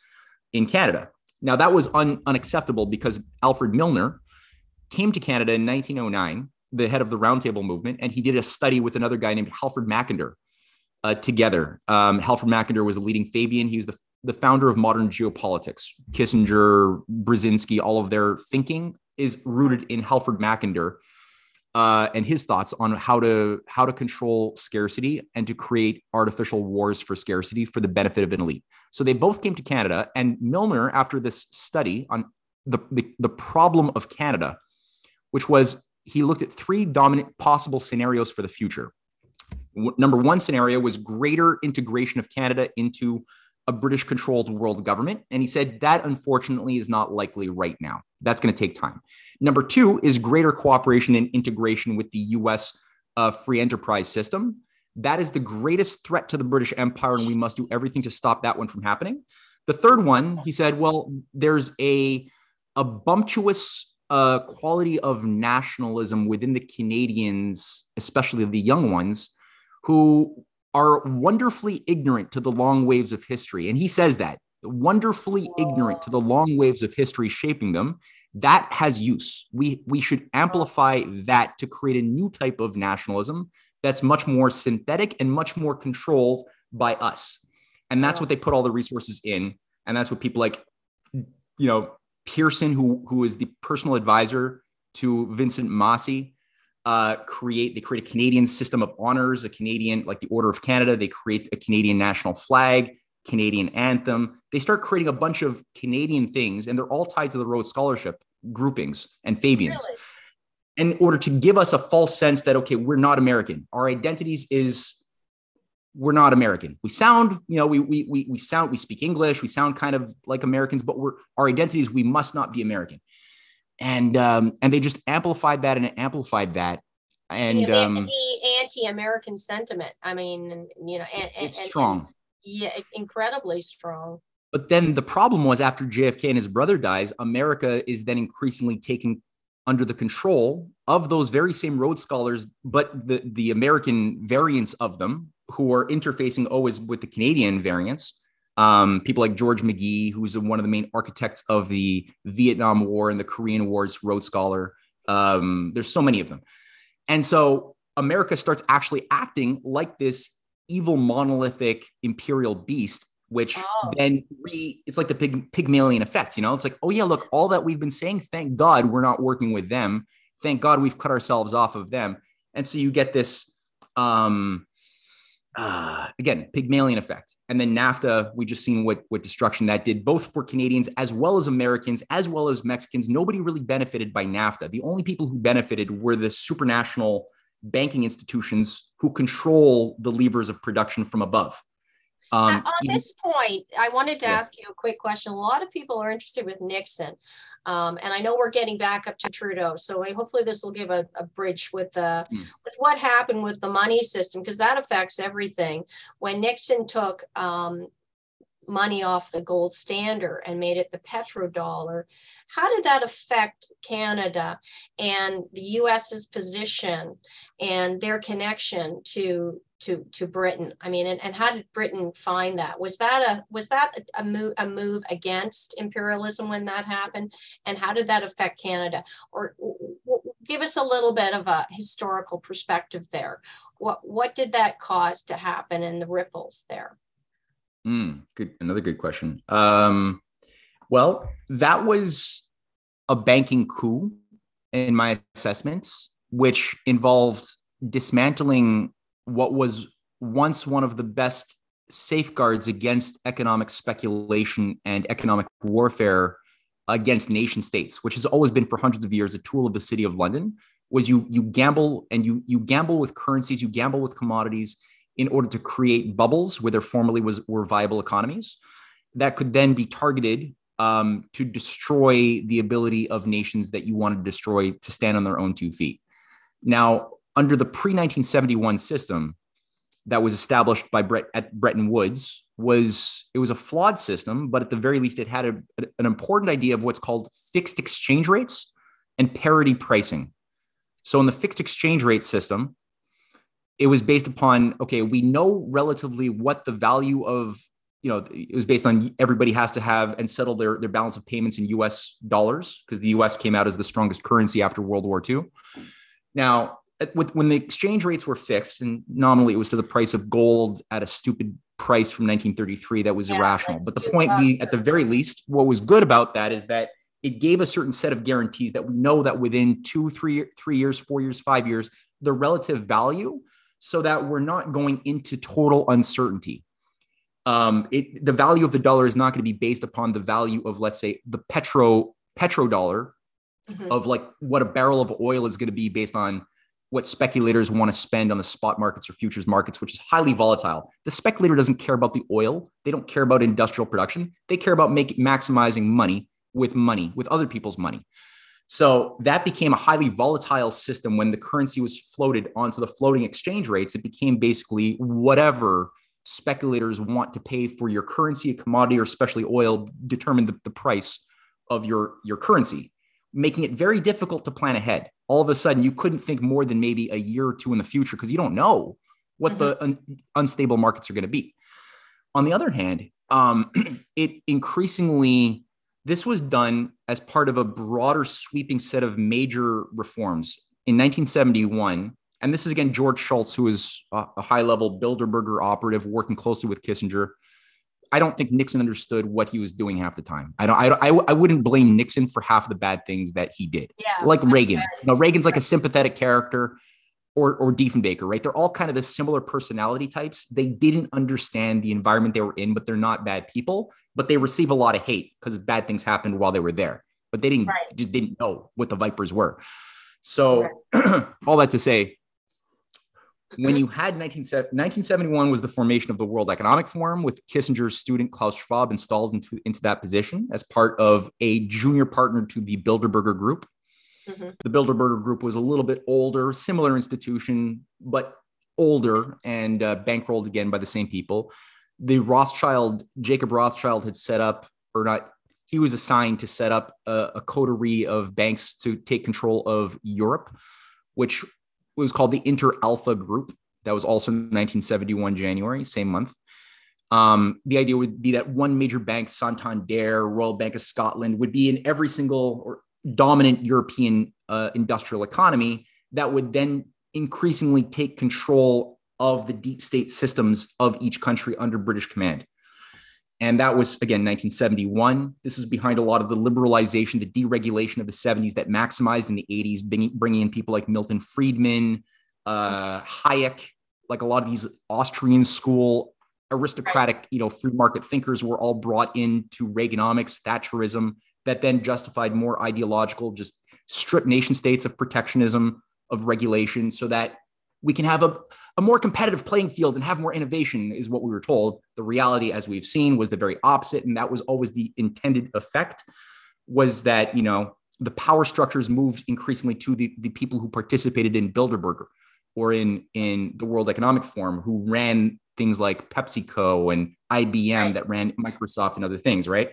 in Canada. Now that was un- unacceptable because Alfred Milner, came to Canada in 1909, the head of the Roundtable movement, and he did a study with another guy named Halford Mackinder uh, together. Um, Halford Mackinder was a leading Fabian. He was the, the founder of modern geopolitics. Kissinger, Brzezinski, all of their thinking is rooted in Halford Mackinder uh, and his thoughts on how to how to control scarcity and to create artificial wars for scarcity for the benefit of an elite. So they both came to Canada, and Milner, after this study on the, the, the problem of Canada, which was he looked at three dominant possible scenarios for the future. W- number one scenario was greater integration of Canada into a British controlled world government. And he said that unfortunately is not likely right now. That's going to take time. Number two is greater cooperation and integration with the US uh, free enterprise system. That is the greatest threat to the British Empire, and we must do everything to stop that one from happening. The third one, he said, well, there's a, a bumptious a quality of nationalism within the Canadians, especially the young ones, who are wonderfully ignorant to the long waves of history. And he says that wonderfully ignorant to the long waves of history shaping them. That has use. We, we should amplify that to create a new type of nationalism that's much more synthetic and much more controlled by us. And that's what they put all the resources in. And that's what people like, you know, Pearson, who who is the personal advisor to Vincent Massey, uh, create they create a Canadian system of honors, a Canadian like the Order of Canada. They create a Canadian national flag, Canadian anthem. They start creating a bunch of Canadian things, and they're all tied to the Rhodes Scholarship groupings and Fabians. Really? in order to give us a false sense that okay, we're not American. Our identities is we're not American. We sound, you know, we we we we sound, we speak English, we sound kind of like Americans, but we're our identities, we must not be American. And um, and they just amplified that and amplified that. And the, um, the anti-American sentiment. I mean, you know, and, it's and, strong. Yeah, incredibly strong. But then the problem was after JFK and his brother dies, America is then increasingly taken under the control of those very same Rhodes scholars, but the, the American variants of them who are interfacing always with the Canadian variants. Um, people like George McGhee, who's one of the main architects of the Vietnam War and the Korean Wars, Rhodes Scholar. Um, there's so many of them. And so America starts actually acting like this evil monolithic imperial beast which oh. then re it's like the pig pygmalion effect you know it's like oh yeah look all that we've been saying thank god we're not working with them thank god we've cut ourselves off of them and so you get this um uh, again pygmalion effect. And then nafta we just seen what what destruction that did both for canadians as well as americans as well as mexicans. Nobody really benefited by nafta. The only people who benefited were the supranational banking institutions who control the levers of production from above um, on this point, I wanted to yeah. ask you a quick question. A lot of people are interested with Nixon, um, and I know we're getting back up to Trudeau. So I, hopefully, this will give a, a bridge with the mm. with what happened with the money system because that affects everything. When Nixon took um, money off the gold standard and made it the petrodollar. How did that affect Canada and the US's position and their connection to to to Britain? I mean, and, and how did Britain find that? Was that a was that a, a move a move against imperialism when that happened? And how did that affect Canada? Or give us a little bit of a historical perspective there. What what did that cause to happen and the ripples there? Mm, good. Another good question. Um, well, that was a banking coup in my assessments, which involved dismantling what was once one of the best safeguards against economic speculation and economic warfare against nation states, which has always been for hundreds of years a tool of the city of London, was you you gamble and you you gamble with currencies, you gamble with commodities, in order to create bubbles where there formerly was were viable economies that could then be targeted um, to destroy the ability of nations that you want to destroy to stand on their own two feet. Now, under the pre 1971 system that was established by Brett at Bretton Woods, was it was a flawed system, but at the very least, it had a, an important idea of what's called fixed exchange rates and parity pricing. So, in the fixed exchange rate system, it was based upon okay we know relatively what the value of you know it was based on everybody has to have and settle their their balance of payments in US dollars because the US came out as the strongest currency after World War II. Now, with, when the exchange rates were fixed and nominally it was to the price of gold at a stupid price from 1933 that was yeah, irrational. But the point be at the very least what was good about that is that it gave a certain set of guarantees that we know that within 2 3 3 years, 4 years, 5 years the relative value so that we're not going into total uncertainty. Um, it, the value of the dollar is not going to be based upon the value of, let's say, the petro petrodollar mm-hmm. of like what a barrel of oil is going to be based on what speculators want to spend on the spot markets or futures markets, which is highly volatile. The speculator doesn't care about the oil. They don't care about industrial production. They care about making maximizing money with money, with other people's money. So that became a highly volatile system when the currency was floated onto the floating exchange rates. It became basically whatever speculators want to pay for your currency, a commodity, or especially oil, determine the, the price of your, your currency, making it very difficult to plan ahead. All of a sudden, you couldn't think more than maybe a year or two in the future because you don't know what mm-hmm. the un- unstable markets are going to be. On the other hand, um, *clears throat* it increasingly this was done as part of a broader sweeping set of major reforms. In 1971, and this is again George Shultz, who is a high level Bilderberger operative working closely with Kissinger. I don't think Nixon understood what he was doing half the time. I don't. I, I, I wouldn't blame Nixon for half of the bad things that he did. Yeah, like Reagan. You know, Reagan's like a sympathetic character or or Diefenbaker, right? They're all kind of the similar personality types. They didn't understand the environment they were in, but they're not bad people. But they receive a lot of hate because bad things happened while they were there. But they didn't right. just didn't know what the Vipers were. So, *clears throat* all that to say, when you had 1971 was the formation of the World Economic Forum with Kissinger's student Klaus Schwab installed into, into that position as part of a junior partner to the Bilderberger Group. Mm-hmm. The Bilderberger Group was a little bit older, similar institution, but older and uh, bankrolled again by the same people. The Rothschild, Jacob Rothschild had set up, or not, he was assigned to set up a, a coterie of banks to take control of Europe, which was called the Inter Alpha Group. That was also 1971 January, same month. Um, the idea would be that one major bank, Santander, Royal Bank of Scotland, would be in every single or dominant European uh, industrial economy that would then increasingly take control of the deep state systems of each country under British command. And that was, again, 1971. This is behind a lot of the liberalization, the deregulation of the 70s that maximized in the 80s, bringing in people like Milton Friedman, uh, Hayek, like a lot of these Austrian school aristocratic, you know, free market thinkers were all brought into Reaganomics, Thatcherism, that then justified more ideological, just strip nation states of protectionism, of regulation, so that we can have a, a more competitive playing field and have more innovation, is what we were told. The reality, as we've seen, was the very opposite. And that was always the intended effect was that, you know, the power structures moved increasingly to the, the people who participated in Bilderberger or in, in the World Economic Forum, who ran things like PepsiCo and IBM that ran Microsoft and other things, right?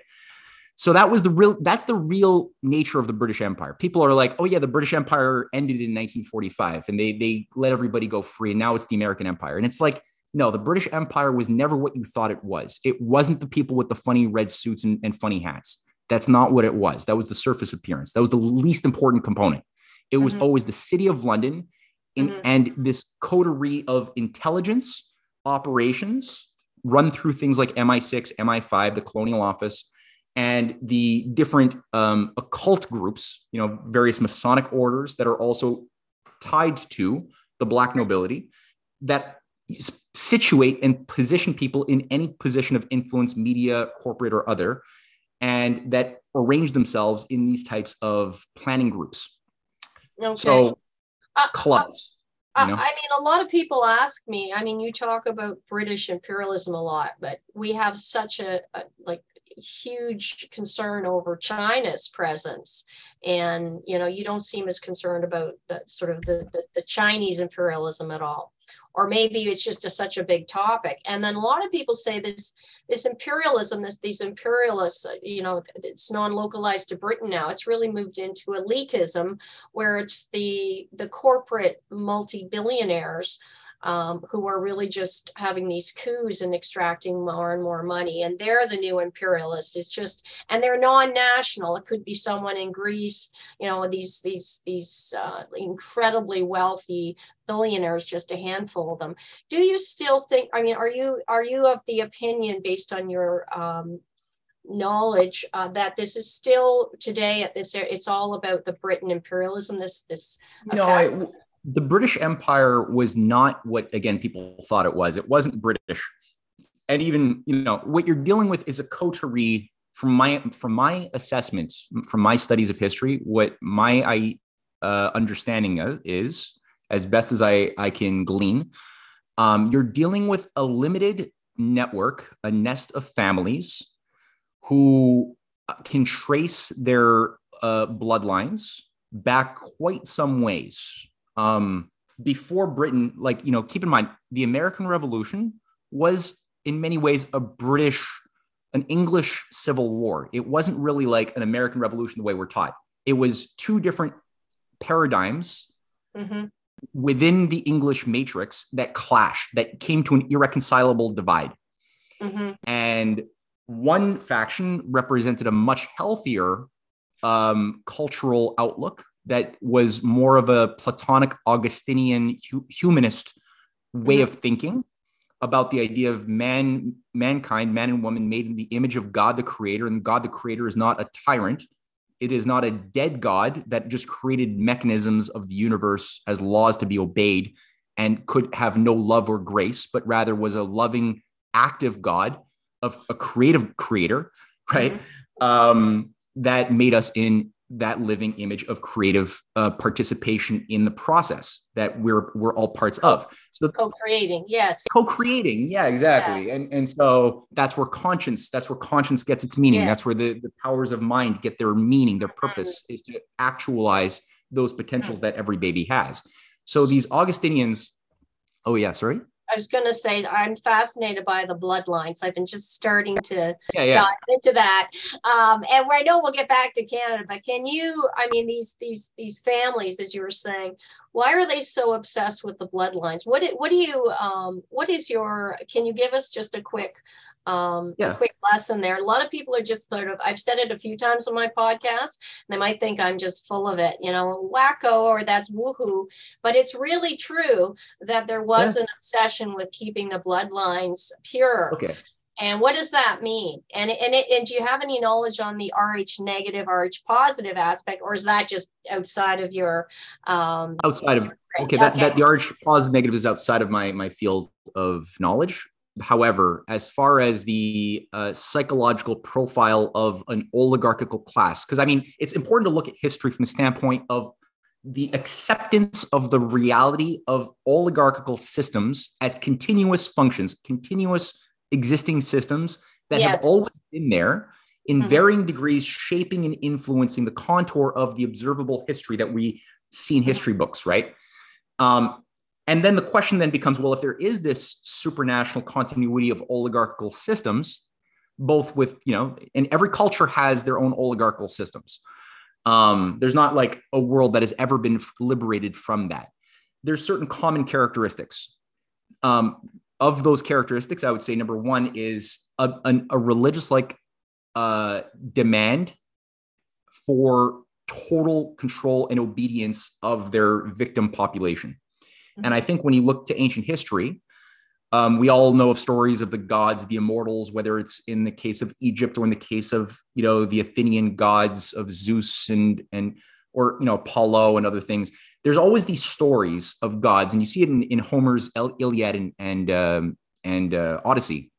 So that was the real that's the real nature of the British Empire. People are like, "Oh yeah, the British Empire ended in 1945 and they they let everybody go free and now it's the American Empire." And it's like, no, the British Empire was never what you thought it was. It wasn't the people with the funny red suits and, and funny hats. That's not what it was. That was the surface appearance. That was the least important component. It was mm-hmm. always the city of London in, mm-hmm. and this coterie of intelligence operations run through things like MI6, MI5, the Colonial Office, and the different um, occult groups, you know, various Masonic orders that are also tied to the Black nobility that situate and position people in any position of influence, media, corporate, or other, and that arrange themselves in these types of planning groups. Okay. So, uh, clubs. Uh, you know? I mean, a lot of people ask me. I mean, you talk about British imperialism a lot, but we have such a, a like huge concern over China's presence. And, you know, you don't seem as concerned about the sort of the, the, the Chinese imperialism at all. Or maybe it's just a, such a big topic. And then a lot of people say this this imperialism, this these imperialists, uh, you know, it's non-localized to Britain now. It's really moved into elitism, where it's the the corporate multi-billionaires um, who are really just having these coups and extracting more and more money. And they're the new imperialists. It's just, and they're non-national. It could be someone in Greece, you know, these these these uh, incredibly wealthy billionaires, just a handful of them. Do you still think? I mean, are you are you of the opinion based on your um, knowledge uh, that this is still today at this it's all about the britain imperialism this this no I, the British Empire was not what again people thought it was. It wasn't British, and even you know what you're dealing with is a coterie. From my from my assessment, from my studies of history, what my I, uh, understanding of is, as best as I I can glean, um, you're dealing with a limited network, a nest of families who can trace their uh, bloodlines back quite some ways um, before Britain, like, you know, keep in mind, the American Revolution was in many ways a British, an English civil war. It wasn't really like an American Revolution the way we're taught. It was two different paradigms mm-hmm. within the English matrix that clashed, that came to an irreconcilable divide. Mm-hmm. And one faction represented a much healthier um, cultural outlook that was more of a Platonic Augustinian hu- humanist way mm-hmm. of thinking about the idea of man, mankind, man and woman made in the image of God the Creator, and God the Creator is not a tyrant. It is not a dead God that just created mechanisms of the universe as laws to be obeyed and could have no love or grace, but rather was a loving, active God of a creative creator, *laughs* right? Mm-hmm. Um, that made us in that living image of creative uh, participation in the process that we're we're all parts of so co-creating yes co-creating yeah exactly yeah. and and so that's where conscience that's where conscience gets its meaning yeah. that's where the, the powers of mind get their meaning their purpose mm-hmm. is to actualize those potentials mm-hmm. that every baby has so these augustinians oh yeah sorry I was going to say I'm fascinated by the bloodlines. I've been just starting to yeah, yeah. dive into that, um, and I know we'll get back to Canada. But can you? I mean, these these these families, as you were saying, why are they so obsessed with the bloodlines? What what do you? Um, what is your? Can you give us just a quick um, yeah. a quick lesson there. A lot of people are just sort of, I've said it a few times on my podcast, and they might think I'm just full of it, you know, wacko or that's woohoo. But it's really true that there was yeah. an obsession with keeping the bloodlines pure. Okay. And what does that mean? And and it, and do you have any knowledge on the RH negative, RH positive aspect, or is that just outside of your um, outside of okay, that, okay. that the RH positive negative is outside of my my field of knowledge. However, as far as the uh, psychological profile of an oligarchical class, because I mean, it's important to look at history from the standpoint of the acceptance of the reality of oligarchical systems as continuous functions, continuous existing systems that yes. have always been there in mm-hmm. varying degrees, shaping and influencing the contour of the observable history that we see in history books, right? Um, and then the question then becomes well, if there is this supranational continuity of oligarchical systems, both with, you know, and every culture has their own oligarchical systems. Um, there's not like a world that has ever been liberated from that. There's certain common characteristics. Um, of those characteristics, I would say number one is a, a, a religious like uh, demand for total control and obedience of their victim population. And I think when you look to ancient history, um, we all know of stories of the gods, the immortals, whether it's in the case of Egypt or in the case of you know the Athenian gods of Zeus and and or you know Apollo and other things. There's always these stories of gods, and you see it in, in Homer's Iliad and and um, and uh, Odyssey.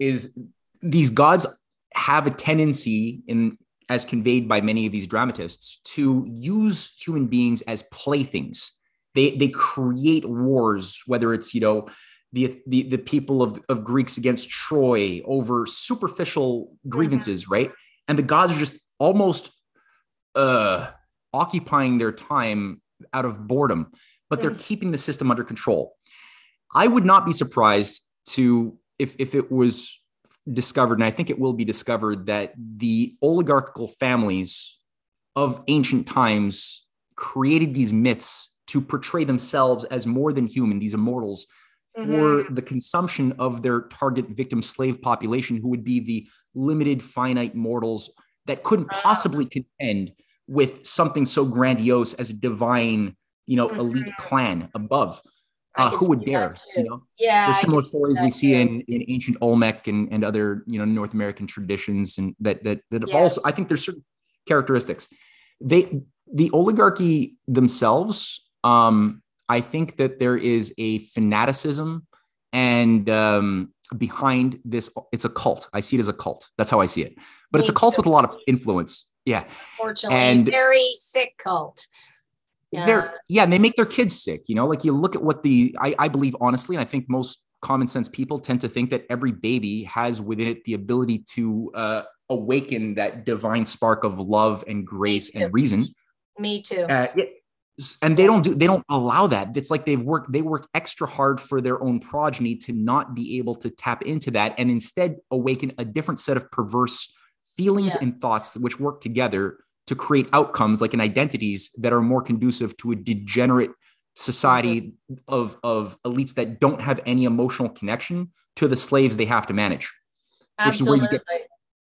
Is these gods have a tendency in as conveyed by many of these dramatists to use human beings as playthings they they create wars, whether it's you know the the, the people of, of Greeks against Troy over superficial grievances, mm-hmm. right? And the gods are just almost uh, occupying their time out of boredom, but they're mm. keeping the system under control. I would not be surprised to if if it was discovered, and I think it will be discovered that the oligarchical families of ancient times created these myths to portray themselves as more than human, these immortals, mm-hmm. for the consumption of their target victim slave population, who would be the limited, finite mortals that couldn't ah. possibly contend with something so grandiose as a divine, you know, mm-hmm. elite clan above. Uh, who would dare? You know, yeah. There's similar stories we see in, in ancient Olmec and, and other you know North American traditions, and that that that also I think there's certain characteristics. They the oligarchy themselves um, I think that there is a fanaticism and um, behind this, it's a cult. I see it as a cult. That's how I see it. But Me it's a cult too. with a lot of influence. Yeah. Fortunately, and very sick cult. Yeah. They're yeah, and they make their kids sick. You know, like you look at what the I, I believe honestly, and I think most common sense people tend to think that every baby has within it the ability to uh, awaken that divine spark of love and grace and reason. Me too. Uh, it, and they don't do they don't allow that it's like they've worked they work extra hard for their own progeny to not be able to tap into that and instead awaken a different set of perverse feelings yeah. and thoughts which work together to create outcomes like in identities that are more conducive to a degenerate society mm-hmm. of of elites that don't have any emotional connection to the slaves they have to manage Absolutely. Get,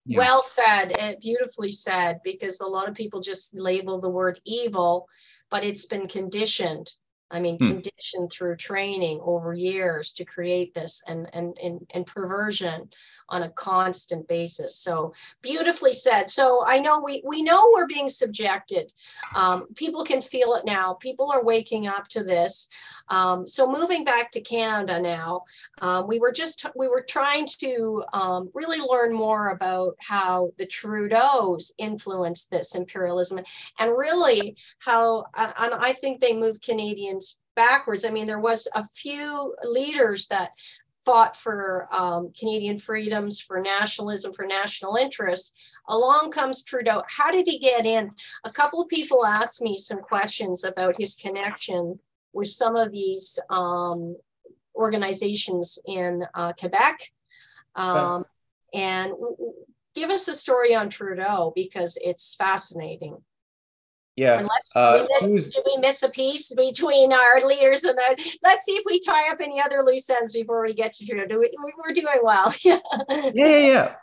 yeah. well said and beautifully said because a lot of people just label the word evil but it's been conditioned I mean, hmm. conditioned through training over years to create this and, and, and, and perversion on a constant basis. So beautifully said. So I know we, we know we're being subjected. Um, people can feel it now. People are waking up to this. Um, so moving back to Canada now, um, we were just, we were trying to um, really learn more about how the Trudeaus influenced this imperialism and really how, and I think they moved Canadians backwards. I mean, there was a few leaders that fought for um, Canadian freedoms, for nationalism, for national interests. Along comes Trudeau. How did he get in? A couple of people asked me some questions about his connection with some of these um, organizations in uh, Quebec. Um, and give us a story on Trudeau because it's fascinating. Yeah. Unless uh, we miss, did we miss a piece between our leaders and that? Let's see if we tie up any other loose ends before we get to Trudeau. Do we, we're doing well. *laughs* yeah, yeah, yeah.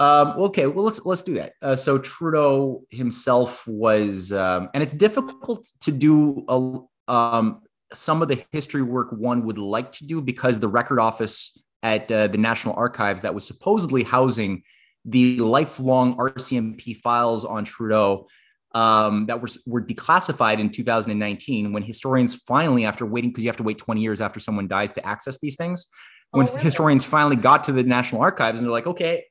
Um, okay, well let's let's do that. Uh, so Trudeau himself was, um, and it's difficult to do a, um, some of the history work one would like to do because the record office at uh, the National Archives that was supposedly housing the lifelong RCMP files on Trudeau um, that were, were declassified in 2019 when historians finally, after waiting, because you have to wait 20 years after someone dies to access these things, oh, when really? historians finally got to the National Archives and they're like, okay,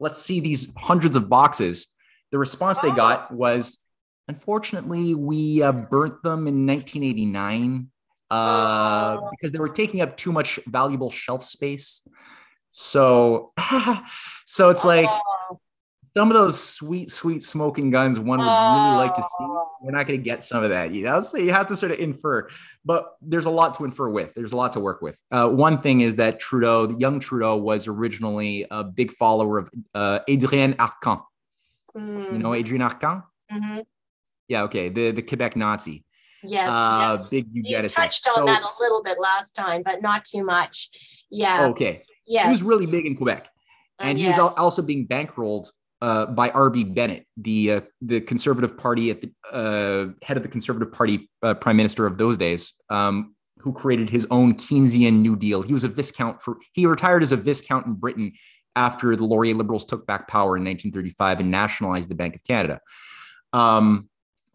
let's see these hundreds of boxes. The response they got was, unfortunately, we uh, burnt them in 1989 uh, oh. because they were taking up too much valuable shelf space. So, *laughs* so it's like, oh some of those sweet, sweet smoking guns one would really like to see. Oh. We're not going to get some of that, you know. So you have to sort of infer, but there's a lot to infer with. There's a lot to work with. Uh, one thing is that Trudeau, young Trudeau, was originally a big follower of uh, Adrien Arcand. Mm. You know mm. Adrien Arcand? Mm-hmm. Yeah. Okay. The the Quebec Nazi. Yes, uh, yes. big eugenicist. You touched on so, that a little bit last time, but not too much. Yeah. Okay. Yeah. He was really big in Quebec, and he yes. was also being bankrolled uh, by R.B. Bennett, the uh, the Conservative Party at the uh, head of the Conservative Party uh, Prime Minister of those days, um, who created his own Keynesian New Deal. He was a viscount for he retired as a viscount in Britain after the Laurier Liberals took back power in 1935 and nationalized the Bank of Canada. Um,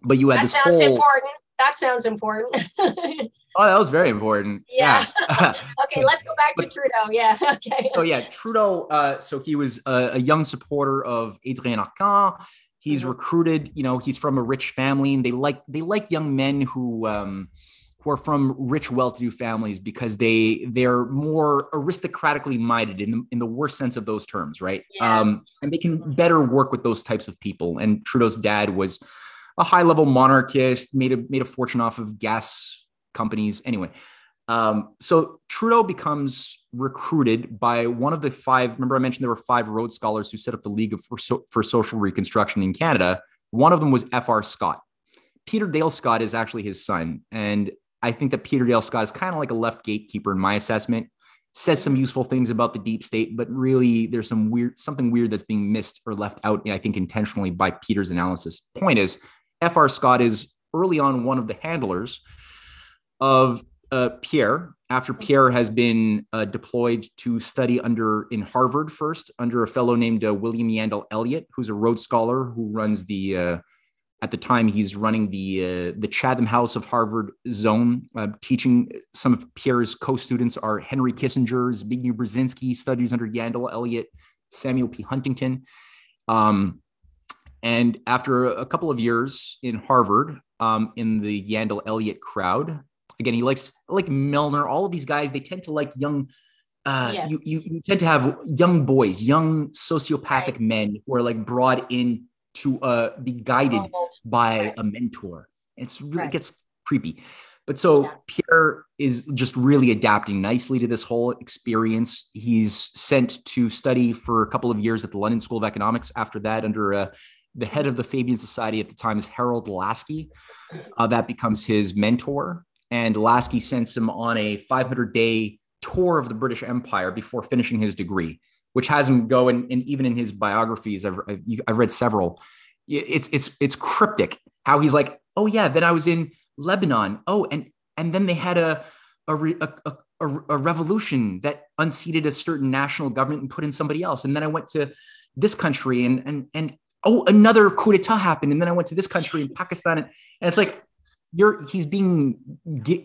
but you had that this whole important. that sounds important. *laughs* Oh, that was very important. Yeah. yeah. *laughs* okay, let's go back to Trudeau. Yeah. *laughs* Okay. Oh yeah, Trudeau. Uh, so he was a, a, young supporter of Adrien Arcand. He's mm-hmm. recruited. You know, he's from a rich family, and they like they like young men who um, who are from rich, well-to-do families because they they're more aristocratically minded in the in the worst sense of those terms, right? Yes. Um, and they can better work with those types of people. And Trudeau's dad was a high-level monarchist, made a made a fortune off of gas companies. Anyway, um, so Trudeau becomes recruited by one of the five. Remember, I mentioned there were five Rhodes Scholars who set up the League for, so, for Social Reconstruction in Canada. One of them was F.R. Scott. Peter Dale Scott is actually his son. And I think that Peter Dale Scott is kind of like a left gatekeeper in my assessment. Says some useful things about the deep state, but really there's some weird, something weird that's being missed or left out, I think, intentionally by Peter's analysis. Point is, F.R. Scott is early on one of the handlers of uh, Pierre after Pierre has been uh, deployed to study under in Harvard first under a fellow named uh, William Yandell Elliott, who's a Rhodes Scholar who runs the uh, at the time he's running the uh, the Chatham House of Harvard zone, uh, teaching some of Pierre's co-students are Henry Kissinger, Zbigniew Brzezinski, studies under Yandell Elliott, Samuel P. Huntington. Um, and after a couple of years in Harvard, um, in the Yandell Elliott crowd, Again, he likes like Milner. All of these guys, they tend to like young. Uh, yeah. you, you, you tend to have young boys, young sociopathic right. men who are like brought in to uh, be guided by right. a mentor. It's really right. gets creepy. But so yeah. Pierre is just really adapting nicely to this whole experience. He's sent to study for a couple of years at the London School of Economics. After that, under uh, the head of the Fabian Society at the time is Harold Laski. Uh, that becomes his mentor and Laski sends him on a 500 day tour of the British Empire before finishing his degree, which has him go and, and even in his biographies, I've, I've read several. It's it's it's cryptic how he's like, oh yeah, then I was in Lebanon. Oh, and and then they had a a, a, a, a revolution that unseated a certain national government and put in somebody else. And then I went to this country and and and oh, another coup d'etat happened. And then I went to this country in Pakistan. And, and it's like you're he's being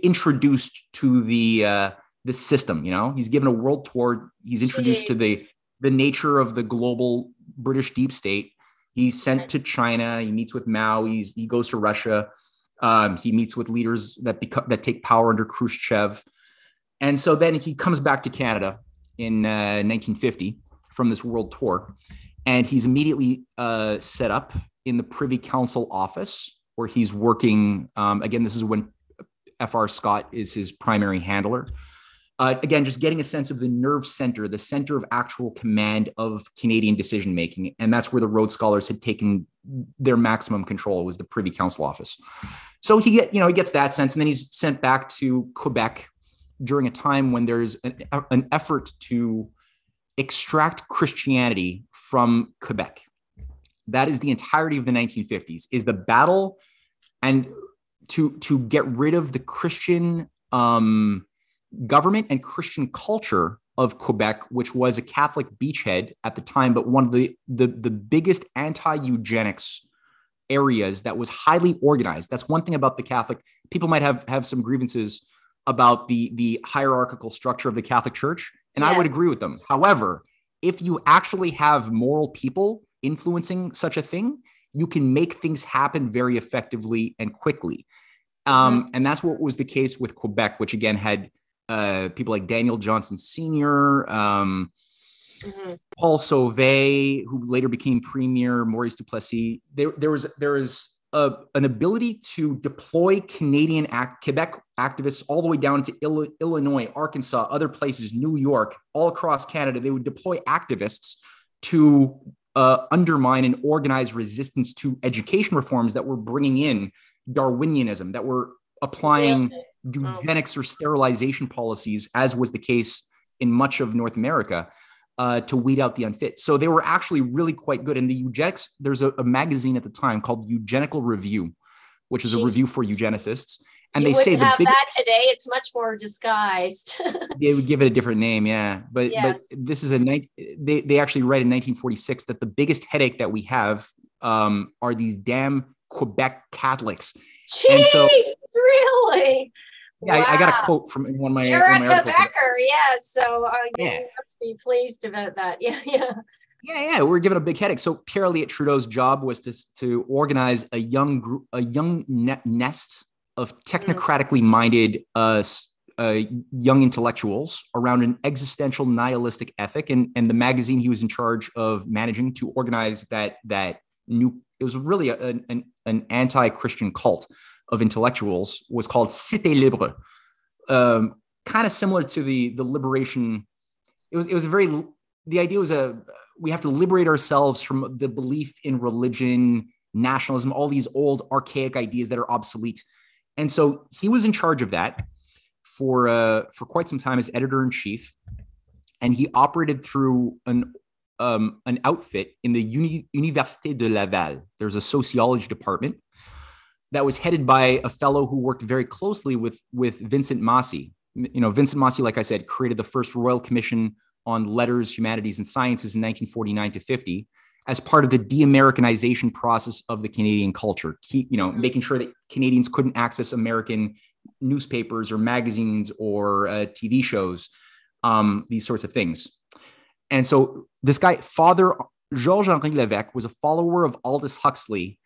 introduced to the uh the system, you know, he's given a world tour. He's introduced to the the nature of the global British deep state. He's sent to China. He meets with Mao. He's, he goes to Russia. Um, he meets with leaders that become that take power under Khrushchev, and so then he comes back to Canada in uh, 1950 from this world tour, and he's immediately uh, set up in the Privy Council office where he's working. Um, again, this is when F.R. Scott is his primary handler. Uh, again, just getting a sense of the nerve center, the center of actual command of Canadian decision making, and that's where the Rhodes Scholars had taken their maximum control was the Privy Council office. So he get you know he gets that sense, and then he's sent back to Quebec during a time when there's an, an effort to extract Christianity from Quebec. That is the entirety of the 1950s. Is the battle and to to get rid of the Christian um, government and Christian culture of Quebec, which was a Catholic beachhead at the time, but one of the the, the biggest anti-eugenics areas that was highly organized. That's one thing about the Catholic. People might have have some grievances about the the hierarchical structure of the Catholic Church, and yes. I would agree with them. However, if you actually have moral people influencing such a thing, you can make things happen very effectively and quickly. Um, mm-hmm. And that's what was the case with Quebec, which again had uh, people like Daniel Johnson Sr., um, mm-hmm. Paul Sauvé, who later became premier, Maurice Duplessis. There, there was there was a, an ability to deploy Canadian act, Quebec activists all the way down to Ill, Illinois, Arkansas, other places, New York, all across Canada. They would deploy activists to uh, undermine and organize resistance to education reforms that were bringing in Darwinianism, that were applying eugenics or sterilization policies, as was the case in much of North America, uh, to weed out the unfit. So they were actually really quite good. And the eugenics, there's a, a magazine at the time called Eugenical Review, which is Jeez. a review for eugenicists. And you they say the big, that today. It's much more disguised. *laughs* they would give it a different name, yeah. But yes. but this is a night. They they actually write in 1946 that the biggest headache that we have um, are these damn Quebec Catholics. Jeez, and so, really? Yeah, wow. I, I, got a quote from one of my. You're a Quebecer, yes. So uh, yeah. you must be pleased about that. *laughs* Yeah, yeah. Yeah, yeah, we're given a big headache. So Pierre Elliott Trudeau's job was to, to organize a young group, a young nest of technocratically minded uh, uh, young intellectuals around an existential nihilistic ethic, and and the magazine he was in charge of managing to organize that that new. It was really a, an an anti-Christian cult of intellectuals was called Cité Libre, um, kind of similar to the the liberation. It was it was a very the idea was a we have to liberate ourselves from the belief in religion, nationalism, all these old archaic ideas that are obsolete. And so he was in charge of that for uh, for quite some time as editor in chief, and he operated through an um, an outfit in the Uni- Université de Laval. There's a sociology department that was headed by a fellow who worked very closely with with Vincent Massey. You know, Vincent Massey, like I said, created the first Royal Commission on Letters, Humanities, and Sciences in 1949 to 50 as part of the de-Americanization process of the Canadian culture. Keep, you know, mm-hmm. making sure that Canadians couldn't access American newspapers or magazines or uh, TV shows, um, these sorts of things. And so this guy, Father Georges Henri Levesque, was a follower of Aldous Huxley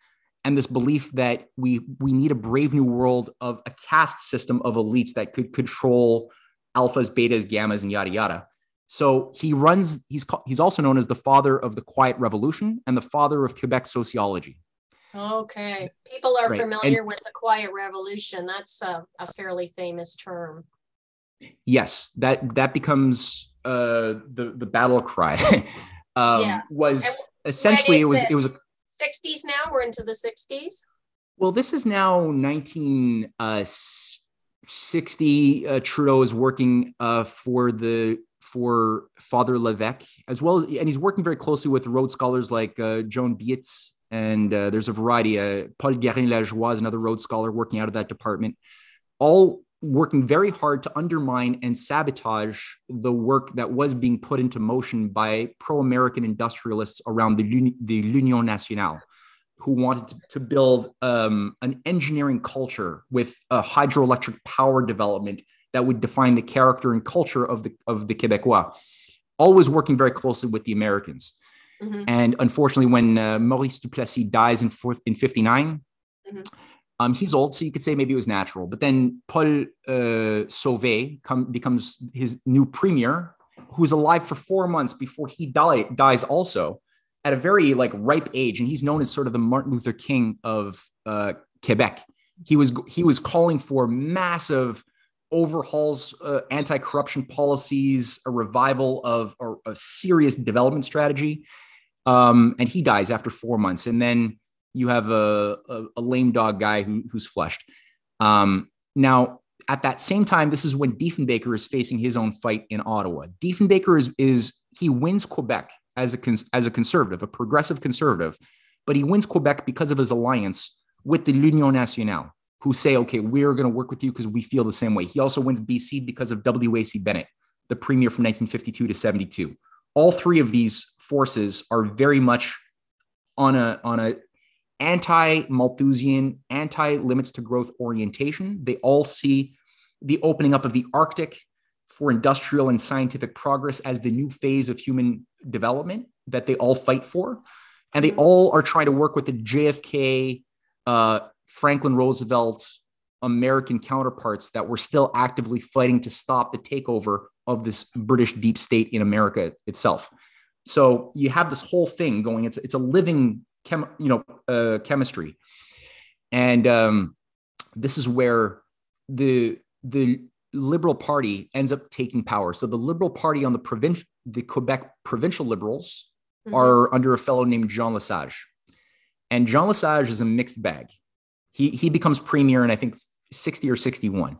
and this belief that we we need a brave new world of a caste system of elites that could control alphas, betas, gammas, and yada yada. So he runs. He's called, he's also known as the father of the Quiet Revolution and the father of Quebec sociology. Okay, people are right. familiar and, with the Quiet Revolution. That's a, a, fairly famous term. Yes, that that becomes uh, the the battle cry. *laughs* um, yeah. Was and essentially it was it was a 60s now? We're into the 60s? Well, this is now 1960. Uh, uh, Trudeau is working uh, for the for Father Levesque as well as, and he's working very closely with Rhodes scholars like uh, Jean Beetz, and uh, there's a variety. Uh, Paul Gérin Lajoie is another Rhodes scholar working out of that department. All working very hard to undermine and sabotage the work that was being put into motion by pro-American industrialists around the, the L'Union Nationale, who wanted to, to build um, an engineering culture with a hydroelectric power development that would define the character and culture of the of the Quebecois. Always working very closely with the Americans. Mm-hmm. And unfortunately, when uh, Maurice Duplessis dies in, fourth, in 59, mm-hmm. Um, he's old, so you could say maybe it was natural. But then Paul uh, Sauvé come, becomes his new premier, who's alive for four months before he die, dies also at a very like ripe age. And he's known as sort of the Martin Luther King of uh, Quebec. He was he was calling for massive overhauls uh, anti-corruption policies, a revival of a, serious development strategy. Um, and he dies after four months. And then you have a, a, a lame dog guy who, who's flushed. Um, now, at that same time, this is when Diefenbaker is facing his own fight in Ottawa. Diefenbaker is, is he wins Quebec as a, as a conservative, a progressive conservative, but he wins Quebec because of his alliance with the L'Union Nationale who say, okay, we're going to work with you because we feel the same way. He also wins BC because of W.A.C. Bennett, the premier from 1952 to 72. All three of these forces are very much on a on a anti-Malthusian, anti-limits to growth orientation. They all see the opening up of the Arctic for industrial and scientific progress as the new phase of human development that they all fight for. And they all are trying to work with the JFK uh, Franklin Roosevelt American counterparts that were still actively fighting to stop the takeover of this British deep state in America itself. So you have this whole thing going. It's it's a living chem, you know uh, chemistry, and um, this is where the the Liberal Party ends up taking power. So the Liberal Party on the provincial, the Quebec provincial Liberals mm-hmm. are under a fellow named Jean Lesage, and Jean Lesage is a mixed bag. He he becomes premier in I think 60 or 61.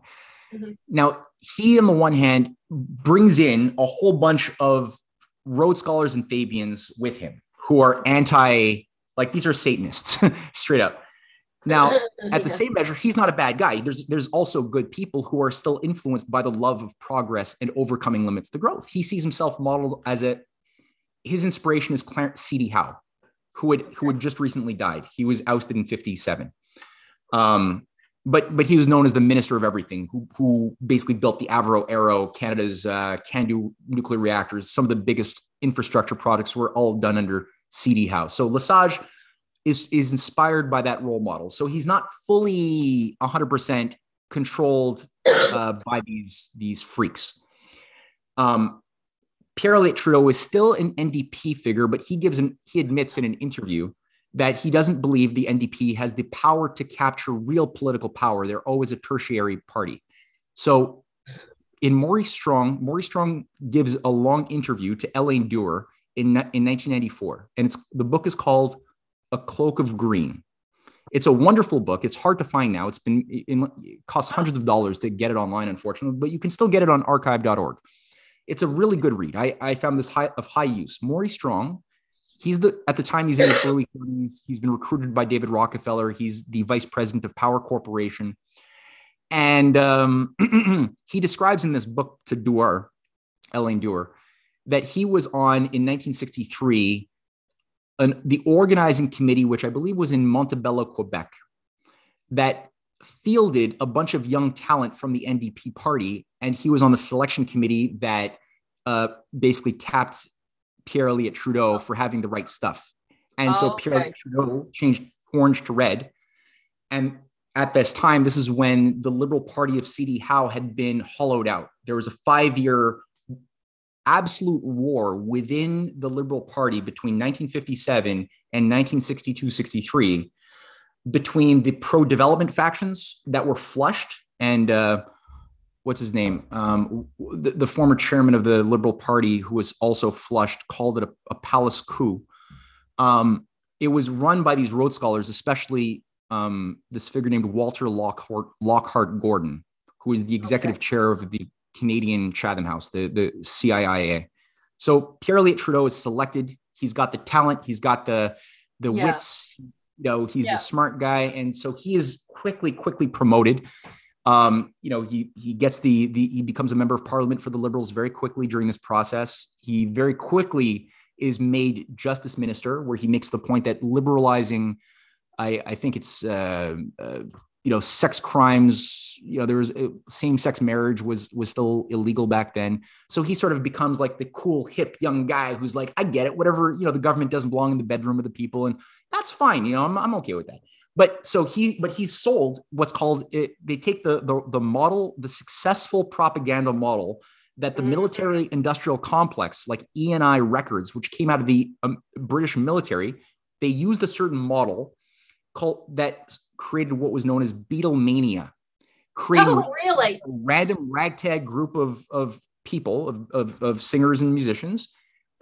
Mm-hmm. Now, he on the one hand brings in a whole bunch of Rhodes Scholars and Fabians with him who are anti, like these are Satanists, *laughs* straight up. Now, *laughs* at the same measure, he's not a bad guy. There's there's also good people who are still influenced by the love of progress and overcoming limits to growth. He sees himself modeled as a his inspiration is Clarence C.D. Howe, who had who had just recently died. He was ousted in 57. Um, but but he was known as the minister of everything, who who basically built the Avro Arrow, Canada's uh, CANDU nuclear reactors. Some of the biggest infrastructure projects were all done under CD Howe. So Lesage is is inspired by that role model. So he's not fully 100% controlled uh, by these these freaks. Um, Pierre Elliott Trudeau is still an NDP figure, but he gives an he admits in an interview that he doesn't believe the NDP has the power to capture real political power. They're always a tertiary party. So in Maurice Strong, Maurice Strong gives a long interview to Elaine Dewar in, in 1994. And it's the book is called A Cloak of Green. It's a wonderful book. It's hard to find now. It's been it costs hundreds of dollars to get it online, unfortunately, but you can still get it on archive.org. It's a really good read. I, I found this high, of high use. Maury Strong he's the at the time he's in his early 30s he's been recruited by david rockefeller he's the vice president of power corporation and um, *clears throat* he describes in this book to Dewar, Elaine Dewar, that he was on in 1963 an, the organizing committee, which I believe was in Montebello, Quebec, that fielded a bunch of young talent from the NDP party. And he was on the selection committee that uh, basically tapped Pierre Elliott Trudeau for having the right stuff. And oh, so Pierre okay. Trudeau changed orange to red. And at this time, this is when the Liberal Party of C.D. Howe had been hollowed out. There was a five year absolute war within the Liberal Party between 1957 and 1962 63 between the pro development factions that were flushed and uh, what's his name? Um, the, the, former chairman of the Liberal Party, who was also flushed, called it a, a palace coup. Um, it was run by these Rhodes Scholars, especially um, this figure named Walter Lockhart, Lockhart Gordon, who is the executive okay. chair of the Canadian Chatham House, the, the CIIA. So Pierre Elliott Trudeau is selected. He's got the talent. He's got the the yeah. wits. You know, he's yeah. a smart guy, and so he is quickly, quickly promoted Um, you know, he he gets the the he becomes a member of parliament for the Liberals very quickly during this process. He very quickly is made justice minister, where he makes the point that liberalizing, I, I think it's uh, uh, you know sex crimes you know there was uh, same sex marriage was was still illegal back then so he sort of becomes like the cool hip young guy who's like i get it whatever you know the government doesn't belong in the bedroom of the people and that's fine you know i'm, I'm okay with that but so he but he's sold what's called it, they take the, the the model the successful propaganda model that the mm-hmm. military industrial complex like EMI records which came out of the um, british military they used a certain model called that created what was known as Beatlemania, creating oh, really? a random ragtag group of, of people, of, of, of singers and musicians,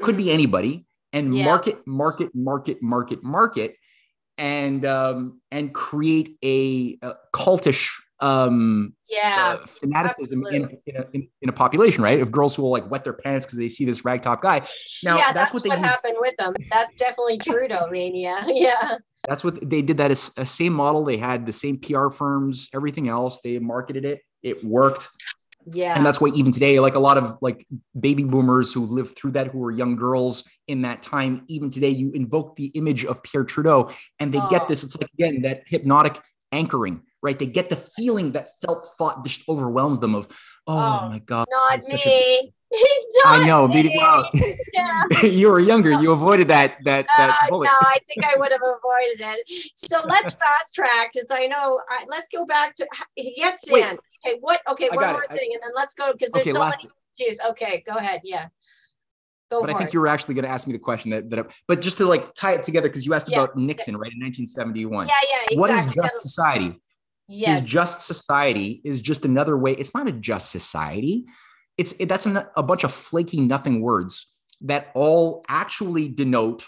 could mm-hmm. be anybody, and yeah. market, market, market, market, market, and um, and create a, a cultish um yeah uh, fanaticism in, in a, in, in, a, population right? Of girls who will like wet their pants because they see this ragtop guy. Now yeah, that's, that's what, what happened with them. That's definitely Trudeau mania *laughs* yeah that's what they did. That is a uh, same model. They had the same PR firms, everything else. They marketed it. It worked. Yeah. And that's why even today, like a lot of like baby boomers who lived through that, who were young girls in that time, even today, you invoke the image of Pierre Trudeau and they oh. get this. It's like, again, that hypnotic anchoring, right? They get the feeling that felt thought just overwhelms them of, oh, oh my God. Not me. I know. well, *laughs* yeah. you were younger. You avoided that that that uh, bullet. No, I think I would have avoided it. So let's fast track because I know. I, let's go back to he gets Wait, in. Okay, what? Okay, one more it. thing, and then let's go because there's okay, so many issues. Okay, go ahead. Yeah. Go but I think it. you were actually going to ask me the question that, that I, but just to like tie it together because you asked yeah. about Nixon, right, in 1971. Yeah, yeah. Exactly. What is just society? Yes. Is just society is just another way. It's not a just society it's it, that's an, a bunch of flaky nothing words that all actually denote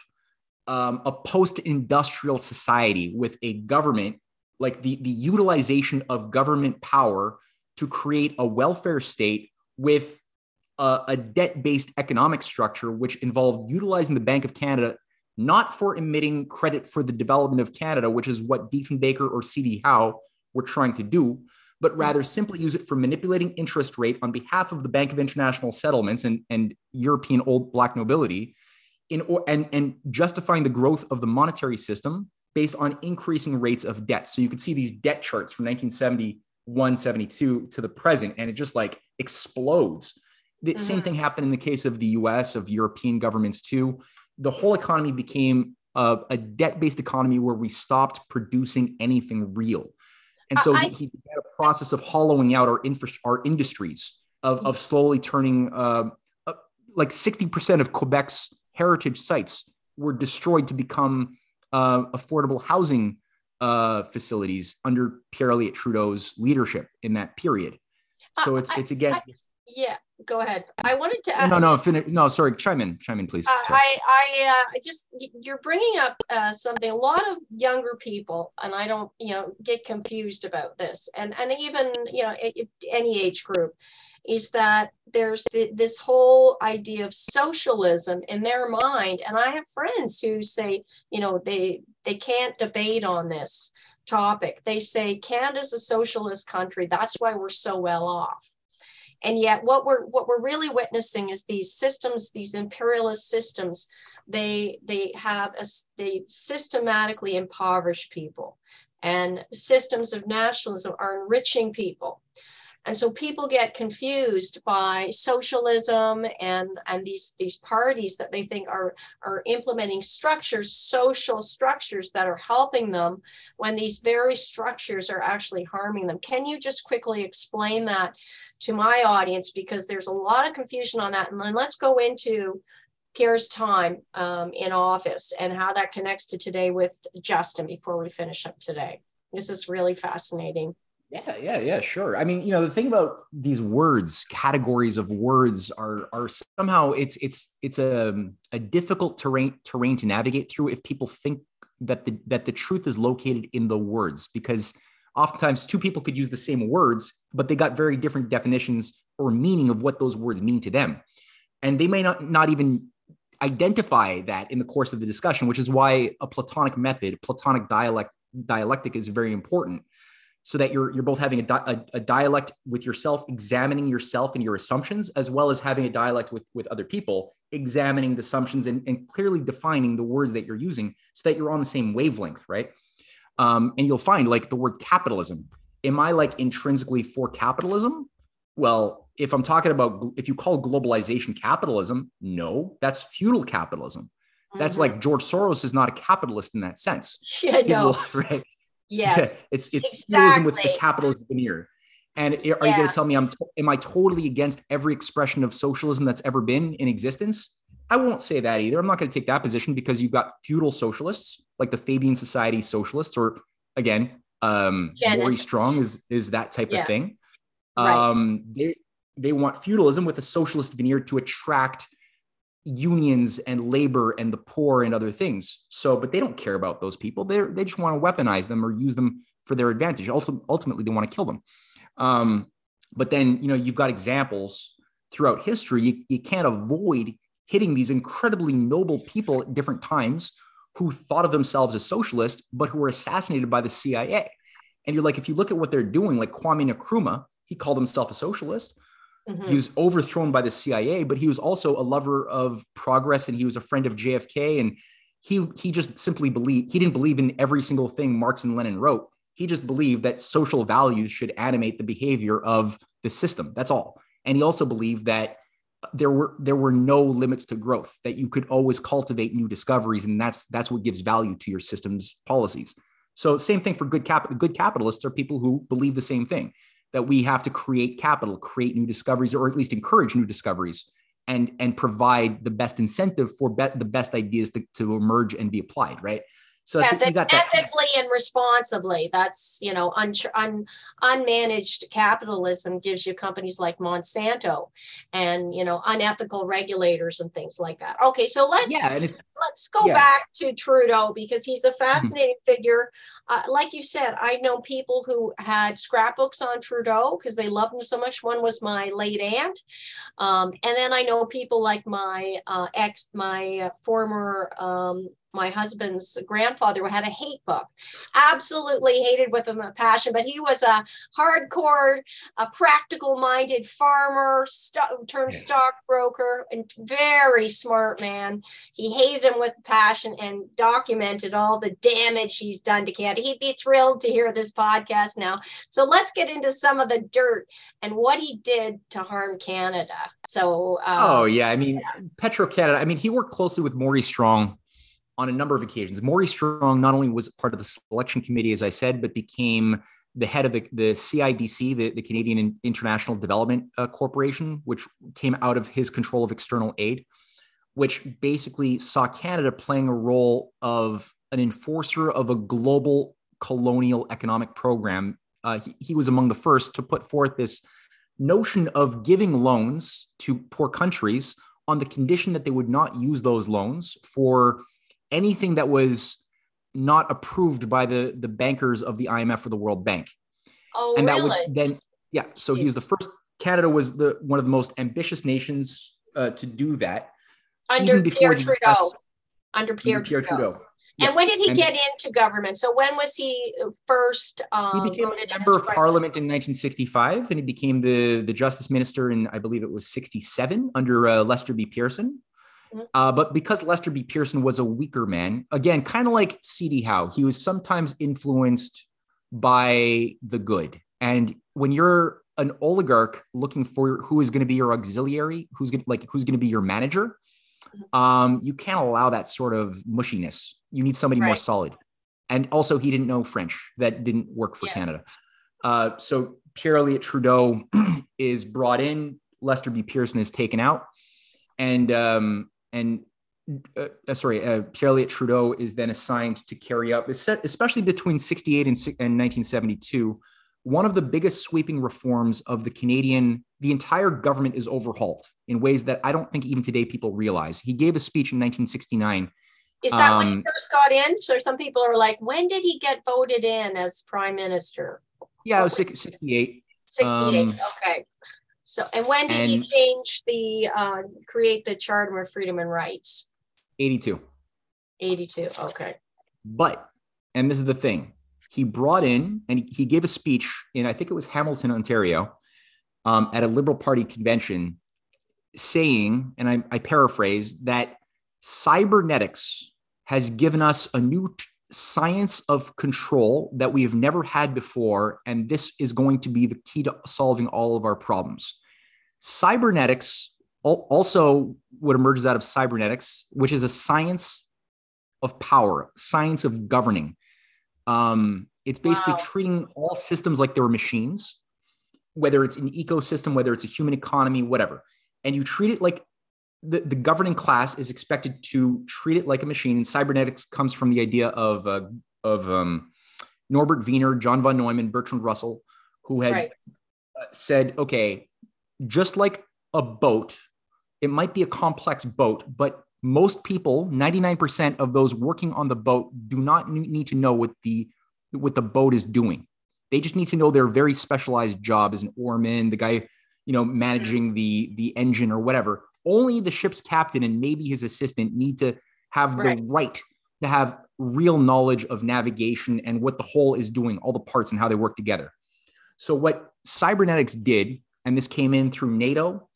um, a post-industrial society with a government like the, the utilization of government power to create a welfare state with a, a debt-based economic structure which involved utilizing the bank of canada not for emitting credit for the development of canada which is what diefenbaker or cd howe were trying to do but rather simply use it for manipulating interest rate on behalf of the Bank of International Settlements and, and European old black nobility in, and, and justifying the growth of the monetary system based on increasing rates of debt. So you can see these debt charts from 1971, 72 to the present, and it just like explodes. The mm-hmm. same thing happened in the case of the US, of European governments too. The whole economy became a, a debt based economy where we stopped producing anything real. And so I, he, began a process of hollowing out our infra- our industries, of, of slowly turning uh, uh, like 60% of Quebec's heritage sites were destroyed to become uh, affordable housing uh, facilities under Pierre Elliott Trudeau's leadership in that period. So uh, it's it's again. I, yeah, go ahead. I wanted to. Add, no, no, finish. No, sorry. Chime in. Chime in, please. Uh, I, I, uh, I just you're bringing up uh, something. A lot of younger people, and I don't, you know, get confused about this, and and even you know, it, it, any age group, is that there's the, this whole idea of socialism in their mind, and I have friends who say, you know, they they can't debate on this topic. They say Canada's a socialist country. That's why we're so well off and yet what we're what we're really witnessing is these systems these imperialist systems they they have a, they systematically impoverish people. And systems of nationalism are enriching people. And so people get confused by socialism and and these these parties that they think are are implementing structures social structures that are helping them when these very structures are actually harming them. Can you just quickly explain that to my audience because there's a lot of confusion on that. And then let's go into Pierre's time um, in office and how that connects to today with Justin before we finish up today. This is really fascinating. Yeah, yeah, yeah, sure. I mean, you know, the thing about these words, categories of words are are somehow it's it's it's a, a difficult terrain terrain to navigate through if people think that the that the truth is located in the words because oftentimes two people could use the same words, but they got very different definitions or meaning of what those words mean to them. And they may not, not even identify that in the course of the discussion, which is why a Platonic method, Platonic dialect, dialectic is very important. so that you're you're both having a, di- a, a, dialect with yourself examining yourself and your assumptions as well as having a dialect with with other people examining the assumptions and, and clearly defining the words that you're using so that you're on the same wavelength right um, and you'll find like the word capitalism am i like intrinsically for capitalism well if i'm talking about if you call globalization capitalism no that's feudal capitalism that's mm-hmm. like george soros is not a capitalist in that sense *laughs* yeah, no. *laughs* right Yes. Yeah, it's it's exactly. feudalism with the capitalist veneer. And are yeah. you going to tell me I'm am I totally against every expression of socialism that's ever been in existence? I won't say that either. I'm not going to take that position because you've got feudal socialists like the Fabian Society socialists, or again, um, Maurice Strong is is that type yeah. of thing. Um, right. They they want feudalism with a socialist veneer to attract unions and labor and the poor and other things. So, but they don't care about those people. They they just want to weaponize them or use them for their advantage. Ultimately, they want to kill them. Um, but then you know you've got examples throughout history. You, you can't avoid hitting these incredibly noble people at different times who thought of themselves as socialist, but who were assassinated by the CIA. And you're like, if you look at what they're doing, like Kwame Nkrumah, he called himself a socialist. Mm-hmm. He was overthrown by the CIA, but he was also a lover of progress and he was a friend of JFK. And he he just simply believed he didn't believe in every single thing Marx and Lenin wrote. He just believed that social values should animate the behavior of the system. That's all. And he also believed that there were there were no limits to growth, that you could always cultivate new discoveries, and that's that's what gives value to your system's policies. So same thing for good cap good capitalists are people who believe the same thing that we have to create capital, create new discoveries, or at least encourage new discoveries, and and provide the best incentive for be- the best ideas to, to emerge and be applied. Right. So yeah, you got that. ethically and responsibly. That's you know un, un, unmanaged capitalism gives you companies like Monsanto, and you know unethical regulators and things like that. Okay, so let's yeah, let's go yeah. back to Trudeau because he's a mm-hmm. fascinating mm-hmm. figure. Uh, like you said, I know people who had scrapbooks on Trudeau because they loved him so much. One was my late aunt, um, and then I know people like my uh, ex, my uh, former um, my husband's grandfather had a hate book. Absolutely hated with him a passion but he was a hardcore a practical minded farmer st- turned yeah. stockbroker and very smart man. He hated him with passion and documented all the damage he's done to canada. He'd be thrilled to hear this podcast now. So let's get into some of the dirt and what he did to harm canada. So um, oh yeah i mean yeah. petro canada i mean he worked closely with maurice strong on a number of occasions. Maurice Strong not only was part of the selection committee, as I said, but became the head of the, the CIDC, the, the Canadian International Development uh, Corporation, which came out of his control of external aid, which basically saw Canada playing a role of an enforcer of a global colonial economic program. Uh, he, he was among the first to put forth this notion of giving loans to poor countries on the condition that they would not use those loans for anything that was not approved by the the bankers of the IMF or the World Bank. Oh, and that really? would then yeah. So he was the first. Canada was the one of the most ambitious nations uh, to do that. Under Pierre Trudeau. US, under Pierre, under Pierre Trudeau. Trudeau. And yeah. when did he and get into government? So when was he first? Um, he became a member of parliament in 1965, and he became the the justice minister in I believe it was 67 under uh, Lester B. Pearson. Mm-hmm. Uh, but because Lester B. Pearson was a weaker man, again, kind of like C.D. Howe, he was sometimes influenced by the good. And when you're an oligarch looking for who is going to be your auxiliary, who's going to like who's going to be your manager, mm-hmm. um, you can't allow that sort of mushiness. You need somebody right. more solid. And also, he didn't know French. That didn't work for yeah. Canada. Uh, so Pierre Elliott Trudeau *clears throat* is brought in. Lester B. Pearson is taken out, and um, and uh, uh, sorry, uh, Pierre Elliott Trudeau is then assigned to carry out, especially between 68 and, and 1972, one of the biggest sweeping reforms of the Canadian, the entire government is overhauled in ways that I don't think even today people realize. He gave a speech in 1969. Is that um, when he um, first got in? So some people are like, when did he get voted in as prime minister? Yeah, it was 68. 68, um, okay. So, and when did and he change the uh, create the Charter of Freedom and Rights? 82. 82. Okay. But, and this is the thing, he brought in and he gave a speech in, I think it was Hamilton, Ontario, um, at a Liberal Party convention, saying, and I, I paraphrase, that cybernetics has given us a new science of control that we have never had before. And this is going to be the key to solving all of our problems. Cybernetics, also what emerges out of cybernetics, which is a science of power, science of governing. Um, it's basically wow. treating all systems like they were machines, whether it's an ecosystem, whether it's a human economy, whatever. And you treat it like the, the governing class is expected to treat it like a machine. And cybernetics comes from the idea of, uh, of um, Norbert Wiener, John von Neumann, Bertrand Russell, who had right. Uh, said, okay, just like a boat, it might be a complex boat, but most people 99% of those working on the boat do not need to know what the what the boat is doing they just need to know their very specialized job as an oarman the guy you know managing the the engine or whatever only the ship's captain and maybe his assistant need to have right. the right to have real knowledge of navigation and what the whole is doing all the parts and how they work together so what cybernetics did and this came in through nato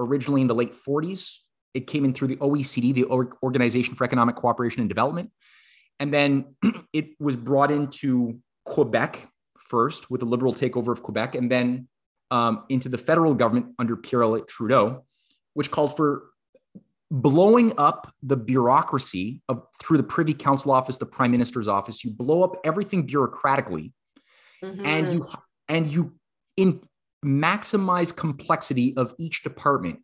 originally in the late 40s it came in through the OECD, the Organization for Economic Cooperation and Development. And then *clears throat* it was brought into Quebec first with the liberal takeover of Quebec, and then um, into the federal government under Pierre Trudeau, which called for blowing up the bureaucracy of through the Privy Council office, the Prime Minister's office. You blow up everything bureaucratically, mm-hmm. and you and you in maximize complexity of each department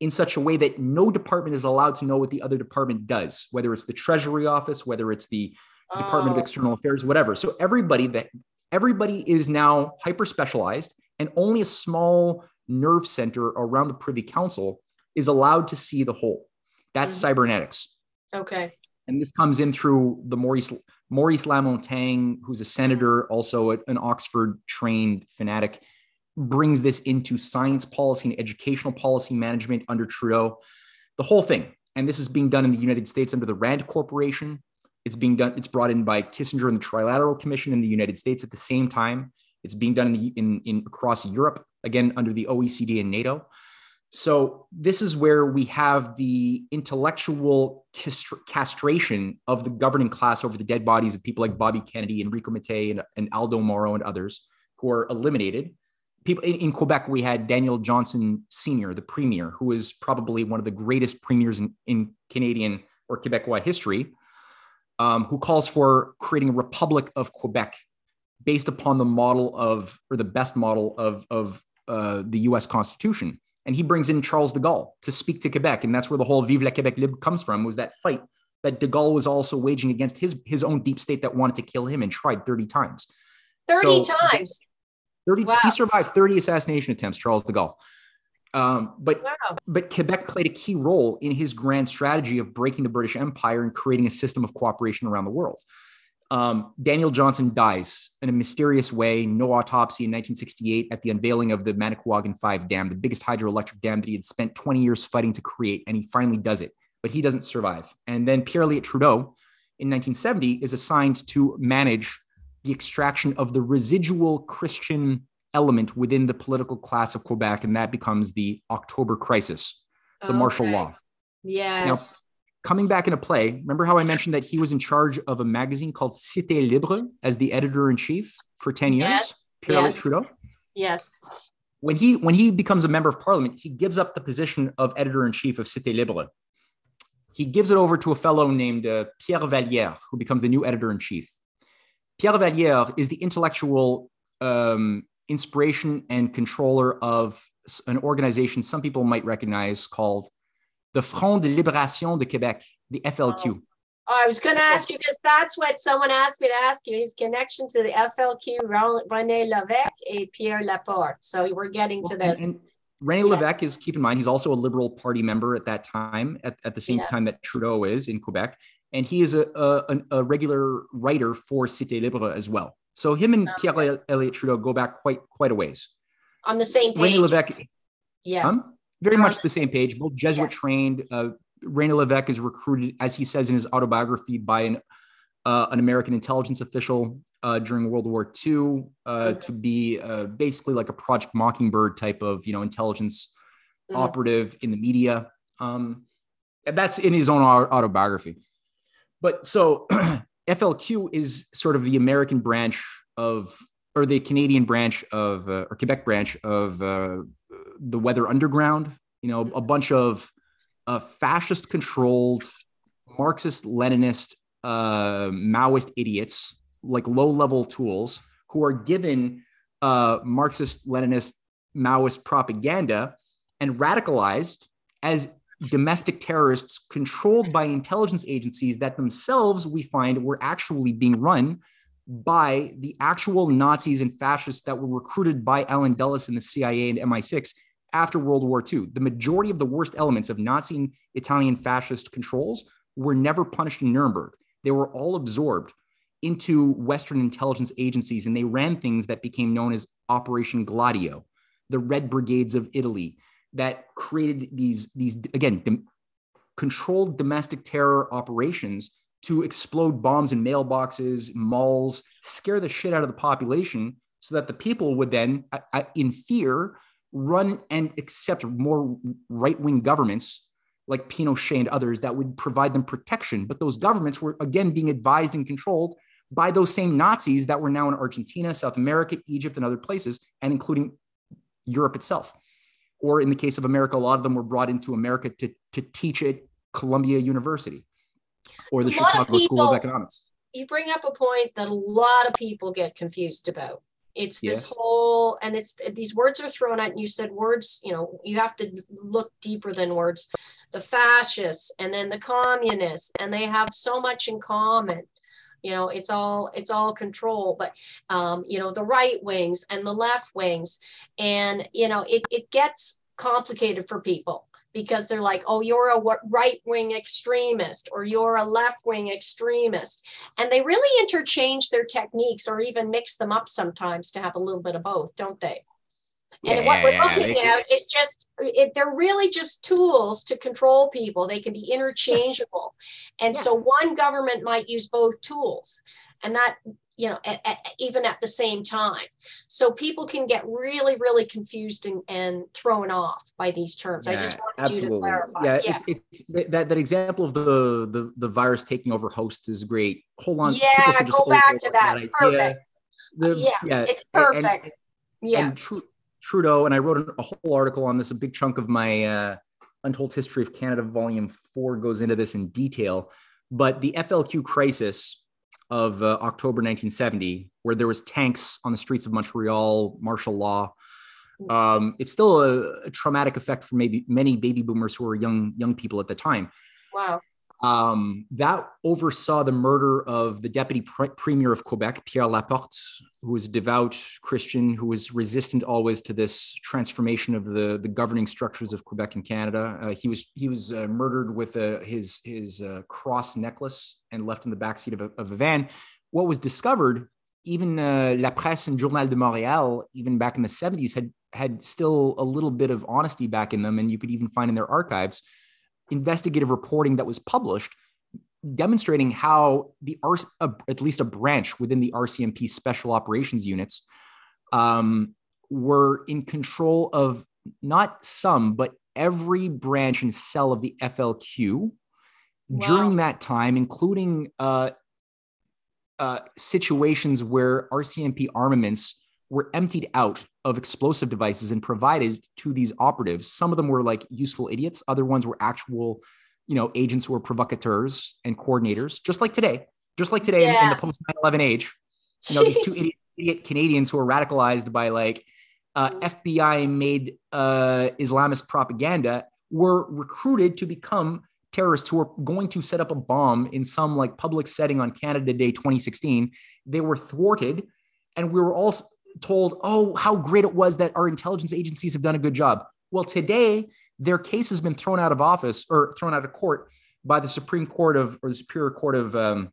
in such a way that no department is allowed to know what the other department does, whether it's the Treasury Office, whether it's the oh. Department of oh. External Affairs, whatever. So everybody that everybody is now hyper specialized, and only a small nerve center around the Privy Council is allowed to see the whole. That's mm-hmm. cybernetics. Okay. And this comes in through the Maurice Maurice Lamontagne, who's a senator, also an Oxford trained fanatic brings this into science policy and educational policy management under Trudeau, the whole thing. And this is being done in the United States under the Rand Corporation. It's being done, it's brought in by Kissinger and the Trilateral Commission in the United States at the same time. It's being done in, the, in, in across Europe, again, under the OECD and NATO. So this is where we have the intellectual castration of the governing class over the dead bodies of people like Bobby Kennedy, Enrico Mattei, and, and Aldo Moro and others who are eliminated people in, in, Quebec, we had Daniel Johnson Sr., the premier, who is probably one of the greatest premiers in, in Canadian or Quebecois history, um, who calls for creating a Republic of Quebec based upon the model of, or the best model of, of uh, the US Constitution. And he brings in Charles de Gaulle to speak to Quebec. And that's where the whole Vive la Québec Libre comes from, was that fight that de Gaulle was also waging against his, his own deep state that wanted to kill him and tried 30 times. 30 so, times. 30, wow. He survived 30 assassination attempts, Charles de Gaulle. Um, but wow. but Quebec played a key role in his grand strategy of breaking the British Empire and creating a system of cooperation around the world. Um, Daniel Johnson dies in a mysterious way, no autopsy in 1968 at the unveiling of the Manicouagan 5 dam, the biggest hydroelectric dam that he had spent 20 years fighting to create, and he finally does it, but he doesn't survive. And then Pierre Elliott Trudeau in 1970 is assigned to manage the extraction of the residual Christian element within the political class of Quebec, and that becomes the October Crisis, the okay. martial law. Yes. Now, coming back into play, remember how I mentioned that he was in charge of a magazine called Cité Libre as the editor in chief for 10 years? Yes. Pierre yes. Trudeau? Yes. When he when he becomes a member of parliament, he gives up the position of editor in chief of Cité Libre. He gives it over to a fellow named uh, Pierre Vallières, who becomes the new editor in chief. Pierre Vallières is the intellectual um, inspiration and controller of an organization some people might recognize called the Front de Libération de Québec, the FLQ. Oh, I was going to ask you because that's what someone asked me to ask you his connection to the FLQ, René Lévesque and Pierre Laporte. So we're getting to this. And, and René yeah. Lévesque is, keep in mind, he's also a Liberal Party member at that time, at, at the same yeah. time that Trudeau is in Quebec and he is a, a, a regular writer for Cité Libre as well. So him and okay. Pierre Elliott Trudeau go back quite quite a ways. On the same page. René Lévesque, yeah, um, very much the same page. Both Jesuit yeah. trained. Uh, René Lévesque is recruited, as he says in his autobiography, by an uh, an American intelligence official. uh, during World War II uh, okay. to be uh, basically like a Project Mockingbird type of you know intelligence mm-hmm. operative in the media. Um, that's in his own autobiography. But so *clears throat* FLQ is sort of the American branch of, or the Canadian branch of, uh, or Quebec branch of uh, the Weather Underground. You know, a bunch of uh, fascist controlled Marxist Leninist uh, Maoist idiots, like low level tools, who are given uh, Marxist Leninist Maoist propaganda and radicalized as domestic terrorists controlled by intelligence agencies that themselves we find were actually being run by the actual Nazis and fascists that were recruited by Allen Dulles and the CIA and MI6 after World War II. The majority of the worst elements of Nazi and Italian fascist controls were never punished in Nuremberg. They were all absorbed into Western intelligence agencies, and they ran things that became known as Operation Gladio, the Red Brigades of Italy, that created these these again controlled domestic terror operations to explode bombs in mailboxes, malls, scare the shit out of the population, so that the people would then, uh, uh, in fear, run and accept more right wing governments like Pinochet and others that would provide them protection. But those governments were again being advised and controlled by those same Nazis that were now in Argentina, South America, Egypt, and other places, and including Europe itself. Or in the case of America, a lot of them were brought into America to, to teach at Columbia University or the Chicago people, School of Economics. You bring up a point that a lot of people get confused about. It's this yeah. whole, and it's these words are thrown at. and you said words, you know, you have to look deeper than words. The fascists and then the communists, and they have so much in common you know it's all it's all control but um, you know the right wings and the left wings and you know it, it gets complicated for people because they're like, oh, you're a right wing extremist or you're a left wing extremist. And they really interchange their techniques or even mix them up sometimes to have a little bit of both, don't they? And yeah, what we're looking yeah, at is just, it, they're really just tools to control people. They can be interchangeable. And yeah. so one government might use both tools. And that, you know, at, at, even at the same time. So people can get really, really confused and, and thrown off by these terms. I just wanted absolutely. you to clarify. Yeah, yeah. It's, it's, that, that example of the, the, the virus taking over hosts is great. Hold on. Yeah, go back to that. that perfect. The, yeah, yeah, it's perfect. And, and, yeah. And true, Trudeau, and I wrote a whole article on this. A big chunk of my uh, Untold History of Canada, Volume Four, goes into this in detail. But the FLQ crisis of uh, October 1970, where there was tanks on the streets of Montreal, martial law. Um, it's still a, a, traumatic effect for maybe many baby boomers who were young young people at the time. Wow um, that oversaw the murder of the deputy pre- premier of Quebec, Pierre Laporte, who was a devout Christian who was resistant always to this transformation of the, the governing structures of Quebec and Canada. Uh, he was he was uh, murdered with uh, his his uh, cross necklace and left in the backseat of a, of a van. What was discovered, even uh, La Presse and Journal de Montréal, even back in the 70s, had had still a little bit of honesty back in them, and you could even find in their archives investigative reporting that was published demonstrating how the R, at least a branch within the RCMP special operations units um, were in control of not some, but every branch and cell of the FLQ wow. during that time, including uh, uh, situations where RCMP armaments were emptied out of explosive devices and provided to these operatives. Some of them were like useful idiots. Other ones were actual, you know, agents who were provocateurs and coordinators, just like today, just like today yeah. in, in, the post 9/11 age. You know, these two *laughs* idiot, idiot, Canadians who were radicalized by like uh, FBI made uh, Islamist propaganda were recruited to become terrorists who were going to set up a bomb in some like public setting on Canada Day 2016. They were thwarted, and we were all told, oh, how great it was that our intelligence agencies have done a good job. Well, today, their case has been thrown out of office or thrown out of court by the Supreme Court of, or the Superior Court of, um,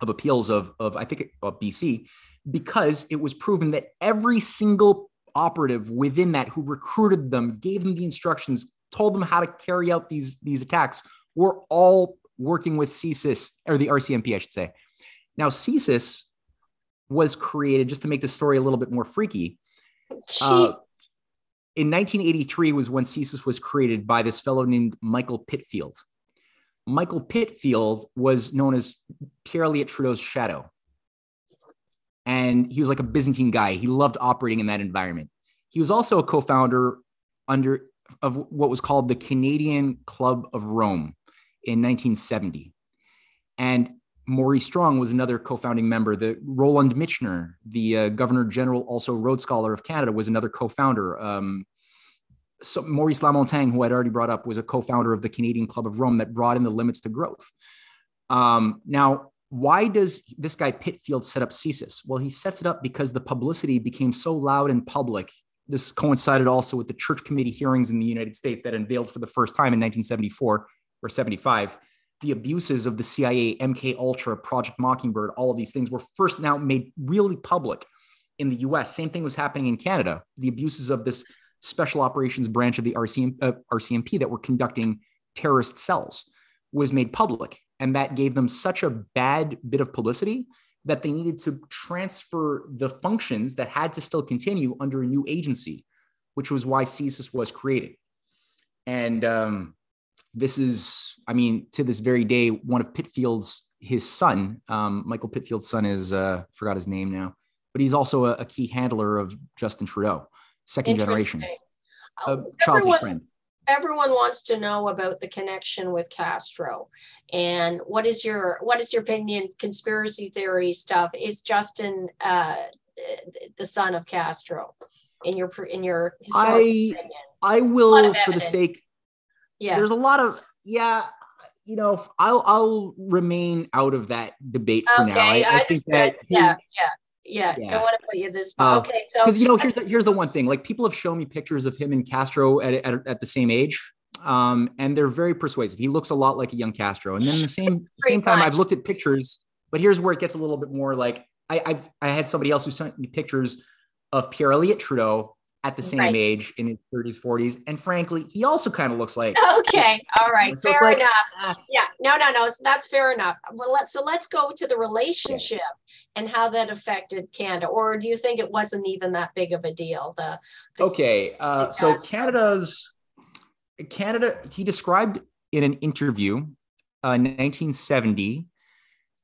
of Appeals of, of I think, of BC, because it was proven that every single operative within that who recruited them, gave them the instructions, told them how to carry out these, these attacks, were all working with CSIS or the RCMP, I should say. Now, CSIS was created just to make the story a little bit more freaky. Uh, in 1983 was when CSIS was created by this fellow named Michael Pitfield. Michael Pitfield was known as Pierre Elliott Trudeau's shadow. And he was like a Byzantine guy. He loved operating in that environment. He was also a co-founder under of what was called the Canadian Club of Rome in 1970. And Maurice Strong was another co-founding member. The Roland Michener, the uh, Governor General, also Rhodes Scholar of Canada, was another co-founder. Um, so Maurice Lamontagne, who I'd already brought up, was a co-founder of the Canadian Club of Rome that brought in the limits to growth. Um, now, why does this guy Pitfield set up CSIS? Well, he sets it up because the publicity became so loud and public. This coincided also with the Church Committee hearings in the United States that unveiled for the first time in 1974 or 75 the abuses of the CIA, MK Ultra, Project Mockingbird, all of these things were first now made really public in the US. Same thing was happening in Canada. The abuses of this special operations branch of the RCM, uh, RCMP that were conducting terrorist cells was made public. And that gave them such a bad bit of publicity that they needed to transfer the functions that had to still continue under a new agency, which was why CSIS was created. And um, this is, I mean, to this very day, one of Pitfield's, his son, um, Michael Pitfield's son is, uh, forgot his name now, but he's also a, a key handler of Justin Trudeau, second generation, a uh, childhood friend. Everyone wants to know about the connection with Castro, and what is your what is your opinion? Conspiracy theory stuff is Justin uh, the son of Castro in your in your I opinion? I will for the sake yeah there's a lot of yeah you know i'll i'll remain out of that debate for okay, now i, I, I think that he, yeah yeah yeah, yeah. I want to put you this. Uh, okay, so because you know, here's the here's the one thing. Like people have shown me pictures of him and Castro at at, at the same age, um, and they're very persuasive. He looks a lot like a young Castro. And then the same *laughs* same time, I've looked at pictures, but here's where it gets a little bit more like I I've I had somebody else who sent me pictures of Pierre Elliott Trudeau at the same right. age in his 30s, 40s. And frankly, he also kind of looks like *laughs* okay, all right, so fair like, enough. Uh, yeah, no, no, no. So that's fair enough. Well, let's so let's go to the relationship yeah. and how that affected Canada. Or do you think it wasn't even that big of a deal? The, the okay, uh, so Canada's Canada. He described in an interview, uh, 1970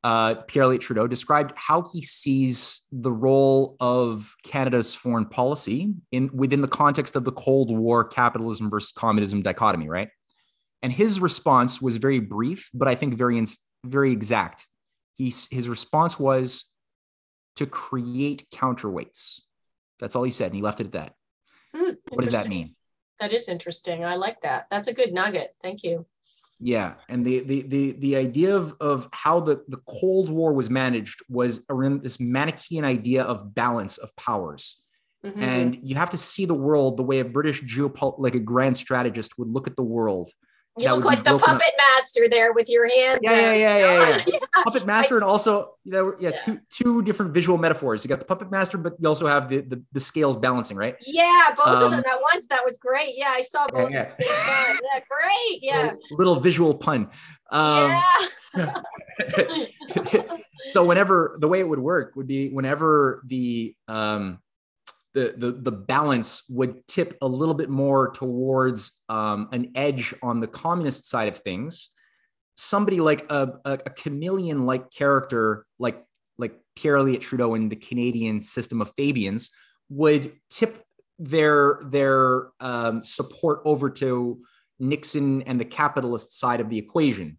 uh, Pierre Elliott Trudeau described how he sees the role of Canada's foreign policy in within the context of the Cold War capitalism versus communism dichotomy, right? And his response was very brief, but I think very very exact. He, his response was to create counterweights. That's all he said, and he left it at that. Hmm, what does that mean? That is interesting. I like that. That's a good nugget. Thank you. Yeah, and the the the the idea of of how the the Cold War was managed was around this Manichean idea of balance of powers. Mm-hmm. And you have to see the world the way a British geopolitical, like a grand strategist would look at the world you look like the puppet up. master there with your hands. Yeah, yeah, yeah, yeah, yeah, *laughs* yeah. Puppet master, and also you know, yeah, yeah, two two different visual metaphors. You got the puppet master, but you also have the the, the scales balancing, right? Yeah, both um, of them at once. That was great. Yeah, I saw both. Yeah, yeah. yeah *laughs* great. Yeah. little visual pun. Um, yeah. so, *laughs* so whenever the way it would work would be whenever the um the, the, the balance would tip a little bit more towards um, an edge on the communist side of things. Somebody like a, a, a chameleon like character, like, like Pierre Elliott Trudeau in the Canadian system of Fabians, would tip their, their um, support over to Nixon and the capitalist side of the equation.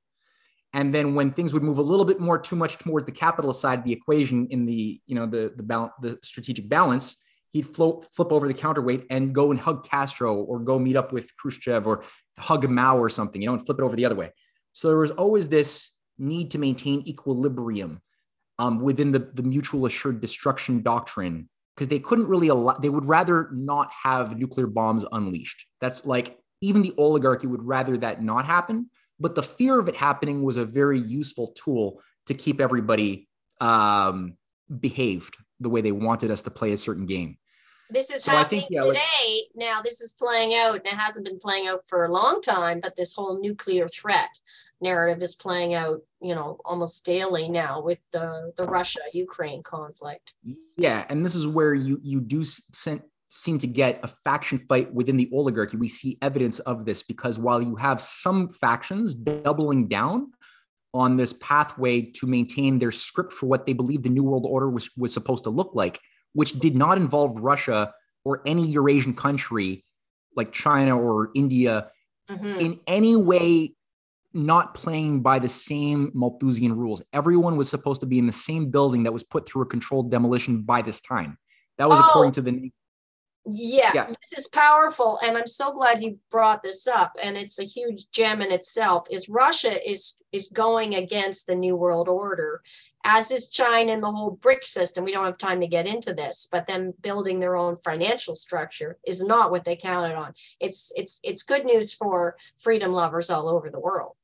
And then when things would move a little bit more too much toward the capitalist side of the equation in the, you know, the, the, balance, the strategic balance, he'd float, flip over the counterweight and go and hug Castro or go meet up with Khrushchev or hug Mao or something, you know, and flip it over the other way. So there was always this need to maintain equilibrium um, within the, the mutual assured destruction doctrine because they couldn't really allow, they would rather not have nuclear bombs unleashed. That's like even the oligarchy would rather that not happen. But the fear of it happening was a very useful tool to keep everybody um, behaved the way they wanted us to play a certain game. This is so happening think, yeah, today. Like, now this is playing out, and it hasn't been playing out for a long time. But this whole nuclear threat narrative is playing out, you know, almost daily now with the the Russia Ukraine conflict. Yeah, and this is where you you do seem to get a faction fight within the oligarchy. We see evidence of this because while you have some factions doubling down on this pathway to maintain their script for what they believe the New World Order was, was supposed to look like, which did not involve Russia or any Eurasian country like China or India mm-hmm. in any way not playing by the same Malthusian rules. Everyone was supposed to be in the same building that was put through a controlled demolition by this time. That was oh, according to the yeah, yeah, this is powerful, and I'm so glad you brought this up. And it's a huge gem in itself. Is Russia is is going against the New World Order, as is China and the whole BRIC system. We don't have time to get into this, but them building their own financial structure is not what they counted on. It's it's it's good news for freedom lovers all over the world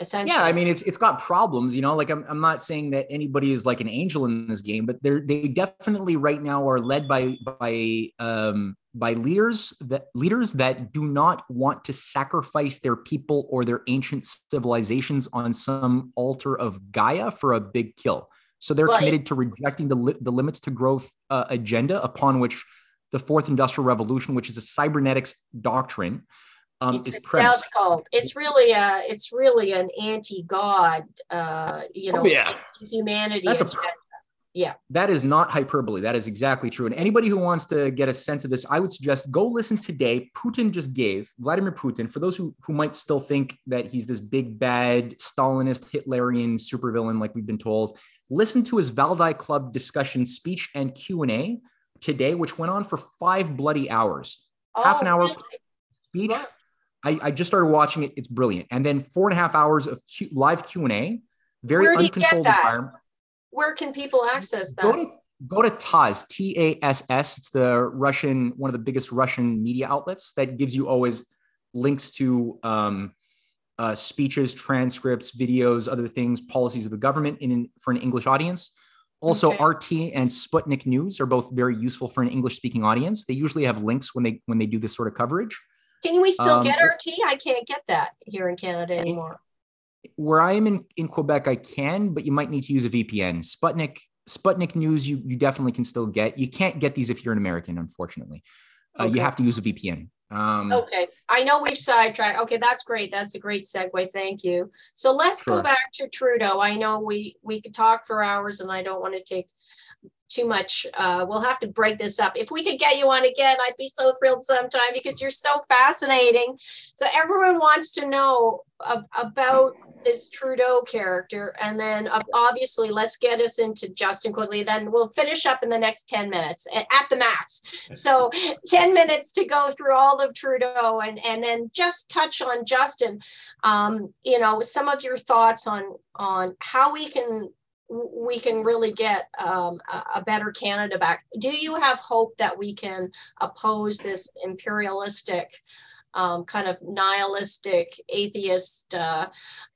essentially. Yeah, I mean it's it's got problems, you know. Like I'm I'm not saying that anybody is like an angel in this game, but they're they definitely right now are led by by um by leaders that leaders that do not want to sacrifice their people or their ancient civilizations on some altar of Gaia for a big kill. So they're right. committed to rejecting the li- the limits to growth uh, agenda upon which the fourth industrial revolution, which is a cybernetics doctrine, um, it's is premised. called. It's really a, it's really an anti-God, uh, you oh, know, oh, yeah. humanity. That's agenda. a, yeah. That is not hyperbole. That is exactly true. And anybody who wants to get a sense of this, I would suggest go listen today. Putin just gave Vladimir Putin, for those who, who might still think that he's this big bad Stalinist Hitlerian supervillain, like we've been told, listen to his Valdai Club discussion speech and Q&A today, which went on for five bloody hours. Oh, Half an hour really? speech. I, I, just started watching it. It's brilliant. And then four and a half hours of Q, live Q and A, very Where uncontrolled environment. Where can people access that? Go to, go to TASS, T A S S. It's the Russian, one of the biggest Russian media outlets that gives you always links to um, uh, speeches, transcripts, videos, other things, policies of the government in for an English audience. Also, okay. RT and Sputnik News are both very useful for an English speaking audience. They usually have links when they when they do this sort of coverage. Can we still um, get RT? I can't get that here in Canada anymore. Where I am in, in Quebec, I can, but you might need to use a VPN. Sputnik Sputnik News, you you definitely can still get. You can't get these if you're an American, unfortunately. Uh, okay. You have to use a VPN. Um, okay, I know we've sidetracked. Okay, that's great. That's a great segue. Thank you. So let's sure. go back to Trudeau. I know we we could talk for hours, and I don't want to take too much. Uh, we'll have to break this up. If we could get you on again, I'd be so thrilled sometime because you're so fascinating. So everyone wants to know about this Trudeau character. And then uh, obviously, let's get us into Justin quickly. Then we'll finish up in the next 10 minutes at the max. So *laughs* 10 minutes to go through all of Trudeau and, and then just touch on Justin. Um, you know, some of your thoughts on on how we can we can really get um, a, better Canada back. Do you have hope that we can oppose this imperialistic, um, kind of nihilistic, atheist, uh,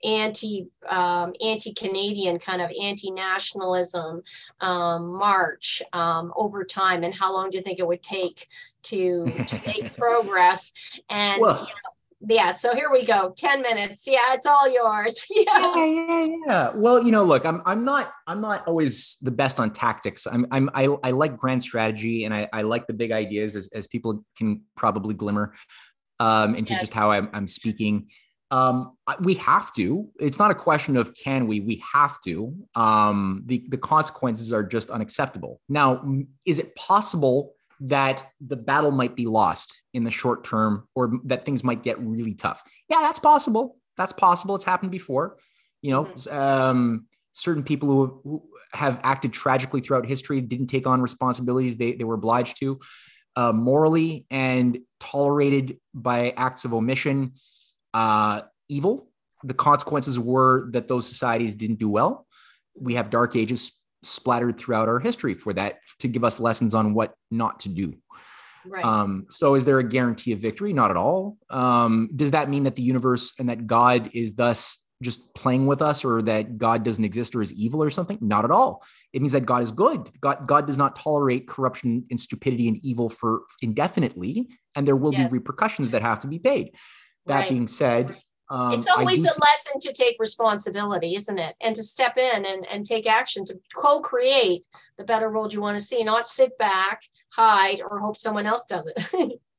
anti um, anti Canadian kind of anti nationalism um, march um, over time? And how long do you think it would take to, to make *laughs* progress? And well, you know, yeah so here we go 10 minutes. Yeah it's all yours. *laughs* Yeah. yeah yeah yeah. Well you know look i'm i'm not i'm not always the best on tactics. I'm i'm i, I like grand strategy and I, I like the big ideas as, as people can probably glimmer um into yes. just how I'm, I'm speaking. Um we have to. It's not a question of can we we have to. Um the the consequences are just unacceptable. Now is it possible that the battle might be lost in the short term or that things might get really tough. Yeah, that's possible. That's possible. It's happened before. You know, mm-hmm. um, certain people who, who, have acted tragically throughout history didn't take on responsibilities they, they were obliged to uh, morally and tolerated by acts of omission uh, evil. The consequences were that those societies didn't do well. We have dark ages splattered throughout our history for that to give us lessons on what not to do. Right. Um, so is there a guarantee of victory? Not at all. Um, does that mean that the universe and that God is thus just playing with us or that God doesn't exist or is evil or something? Not at all. it means that God is good. God, God does not tolerate corruption and stupidity and evil for indefinitely, and there will yes. be repercussions that have to be paid. That right. being said, um, it's always a lesson to take responsibility, isn't it? And to step in and, and take action to co-create the better world you want to see, not sit back, hide, or hope someone else does it. *laughs*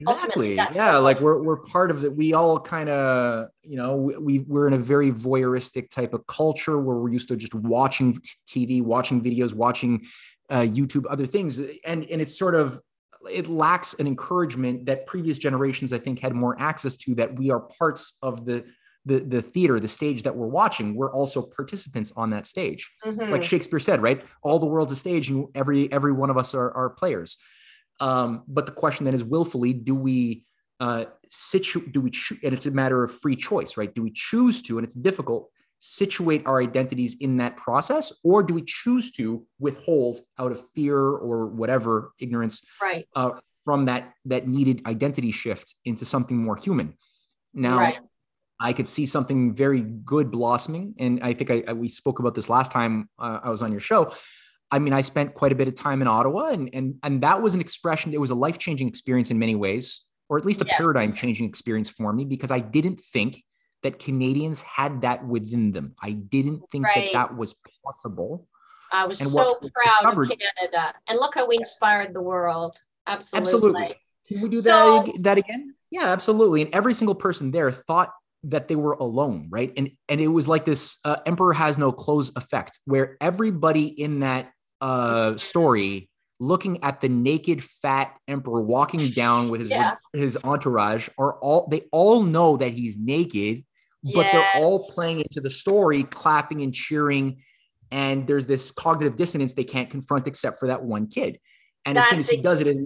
exactly yeah like we're, we're part of it we all kind of you know we, we're in a very voyeuristic type of culture where we're used to just watching tv watching videos watching uh, youtube other things and and it's sort of it lacks an encouragement that previous generations i think had more access to that we are parts of the the, the theater the stage that we're watching we're also participants on that stage mm-hmm. like shakespeare said right all the world's a stage and every every one of us are, are players um, but the question then is willfully, do we uh, situ- do we cho- and it's a matter of free choice, right? Do we choose to, and it's difficult, situate our identities in that process, or do we choose to withhold out of fear or whatever ignorance right. uh, from that that needed identity shift into something more human? Now, right. I could see something very good blossoming, and I think I, I we spoke about this last time uh, I was on your show. I mean, I spent quite a bit of time in Ottawa, and and and that was an expression. It was a life changing experience in many ways, or at least a paradigm changing experience for me, because I didn't think that Canadians had that within them. I didn't think right. that that was possible. I was and so proud of Canada, and look how we inspired the world. Absolutely. Absolutely. Can we do that so, that again? Yeah, absolutely. And every single person there thought that they were alone, right? And and it was like this uh, emperor has no clothes effect, where everybody in that uh, story looking at the naked fat emperor walking down with his yeah. his entourage are all they all know that he's naked but yeah. they're all playing into the story clapping and cheering and there's this cognitive dissonance they can't confront except for that one kid and that's as soon as he does it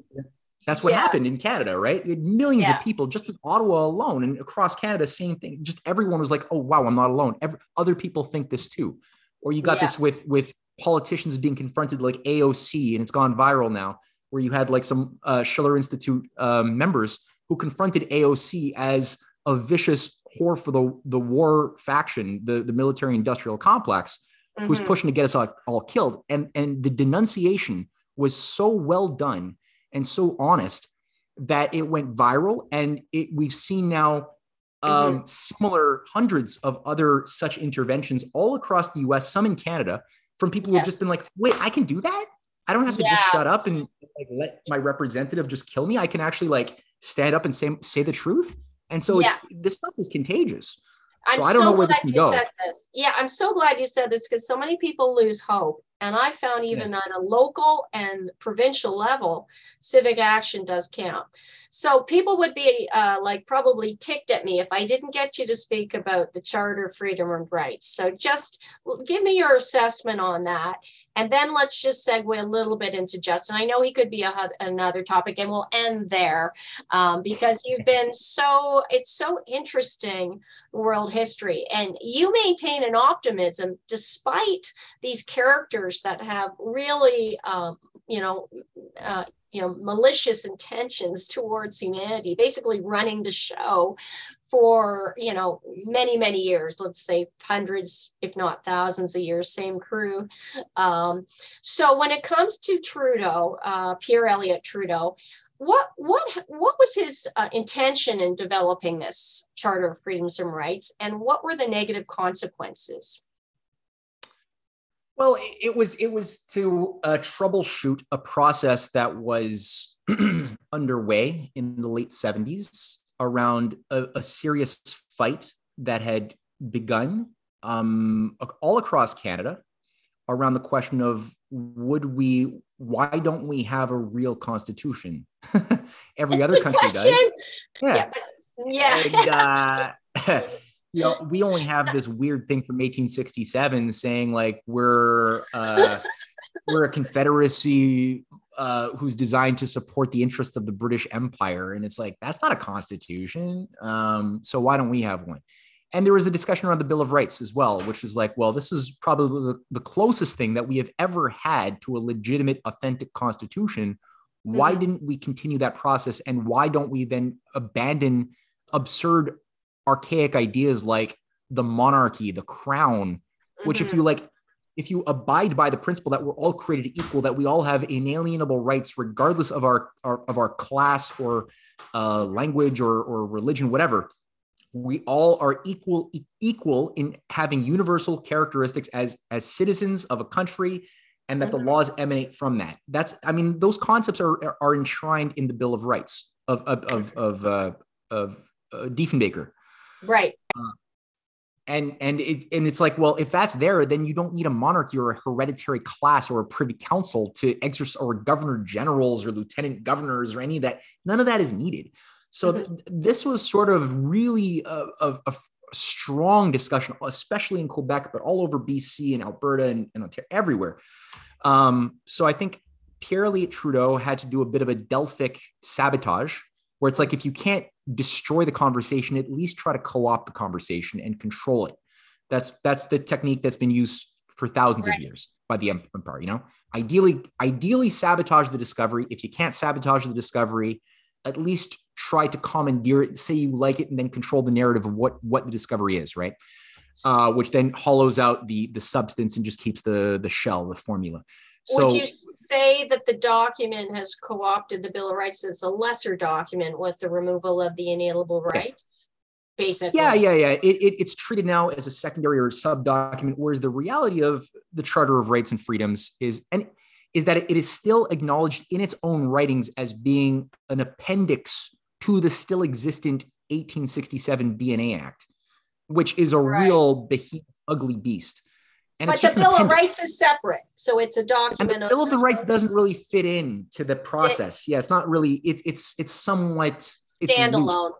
that's what yeah. happened in Canada, right? Millions of people just in Ottawa alone and across Canada, same thing. Just everyone was like, "Oh wow, I'm not alone." Every, other people think this too. Or you got this with with politicians being confronted like AOC, and it's gone viral now, where you had like some uh, Schiller Institute um, members who confronted AOC as a vicious whore for the, the war faction, the, the military industrial complex, mm-hmm. who's pushing to get us all, all killed. And, and the denunciation was so well done and so honest that it went viral. And it, we've seen now um, mm-hmm. similar hundreds of other such interventions all across the US, some in Canada, from people who have just been like, wait, I can do that? I don't have to yeah. just shut up and like let my representative just kill me. I can actually like stand up and say say the truth. And so yeah. it's this stuff is contagious. I'm so I don't so know where this can go. This. Yeah, I'm so glad you said this because so many people lose hope. And I found even yeah. on a local and provincial level, civic action does count. So people would be uh, like probably ticked at me if I didn't get you to speak about the Charter of Freedom and Rights. So just give me your assessment on that. And then let's just segue a little bit into Justin. I know he could be a, another topic and we'll end there um, because you've *laughs* been so, it's so interesting world history. And you maintain an optimism despite these characters that have really, um, you know, uh, you know malicious intentions towards humanity basically running the show for you know many many years let's say hundreds if not thousands of years same crew. Um, so when it comes to trudeau uh, pierre elliott trudeau what what what was his uh, intention in developing this charter of freedoms and rights and what were the negative consequences well, it was it was to uh, troubleshoot a process that was *clears throat* underway in the late '70s around a, a serious fight that had begun um, all across Canada around the question of would we why don't we have a real constitution *laughs* every other country question. does yeah yeah, *laughs* yeah. And, uh, *laughs* you know, we only have this weird thing from 1867 saying like we're uh, *laughs* we're a confederacy uh, who's designed to support the interests of the British Empire, and it's like that's not a constitution. Um, so why don't we have one? And there was a discussion around the Bill of Rights as well, which was like, well, this is probably the, the closest thing that we have ever had to a legitimate, authentic constitution. Why mm-hmm. didn't we continue that process? And why don't we then abandon absurd archaic ideas like the monarchy, the crown, which mm-hmm. if you like if you abide by the principle that we're all created equal, that we all have inalienable rights, regardless of our, our of our class or uh, language or, or religion, whatever, we all are equal equal in having universal characteristics as as citizens of a country and that mm-hmm. the laws emanate from that that's i mean those concepts are are enshrined in the bill of rights of of of of, uh, of uh, diefenbaker right. Uh, and and it and it's like well if that's there then you don't need a monarchy or a hereditary class or a privy council to exercise or governor generals or lieutenant governors or any of that. None of that is needed. So th- this was sort of really a, a, a, strong discussion, especially in Quebec, but all over BC and Alberta and, and Ontario, everywhere. Um, so I think Pierre Elliott Trudeau had to do a bit of a Delphic sabotage, where it's like if you can't destroy the conversation, at least try to co-opt the conversation and control it. That's that's the technique that's been used for thousands right. of years by the empire. You know, ideally, ideally sabotage the discovery. If you can't sabotage the discovery, at least try to commandeer it, say you like it, and then control the narrative of what what the discovery is, right? Uh, which then hollows out the the substance and just keeps the the shell, the formula. So, Would you say that the document has co-opted the Bill of Rights as a lesser document with the removal of the inalienable rights? Yeah. Basically. Yeah, yeah, yeah. It, it, it's treated now as a secondary or sub document, whereas the reality of the Charter of Rights and Freedoms is, and is that it is still acknowledged in its own writings as being an appendix to the still existent 1867 BNA Act, which is a right. real behemoth, ugly beast. And but the Bill of Rights is separate, so it's a document. And the Bill of the Rights doesn't really fit in to the process. It, yeah, it's not really. It's it's it's somewhat it's standalone.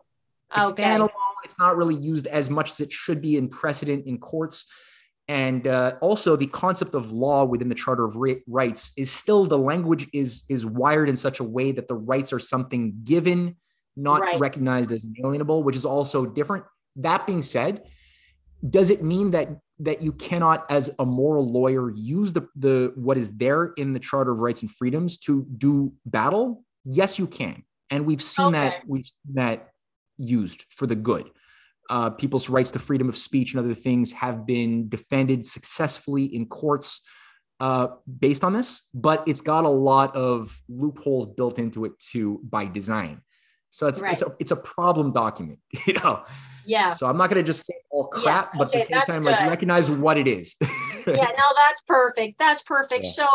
It's okay. standalone. It's not really used as much as it should be in precedent in courts. And uh, also, the concept of law within the Charter of Rights is still the language is is wired in such a way that the rights are something given, not right. recognized as inalienable, which is also different. That being said, does it mean that that you cannot, as a moral lawyer, use the the what is there in the Charter of Rights and Freedoms to do battle? Yes, you can, and we've seen okay. that we've seen that used for the good uh, people's rights to freedom of speech and other things have been defended successfully in courts uh, based on this, but it's got a lot of loopholes built into it too by design. So it's right. it's a it's a problem document, *laughs* you know. Yeah. So I'm not going to just say all crap, yeah. okay, but at the same time, good. like recognize what it is. yeah. No, *laughs* that's perfect. That's perfect. Yeah. So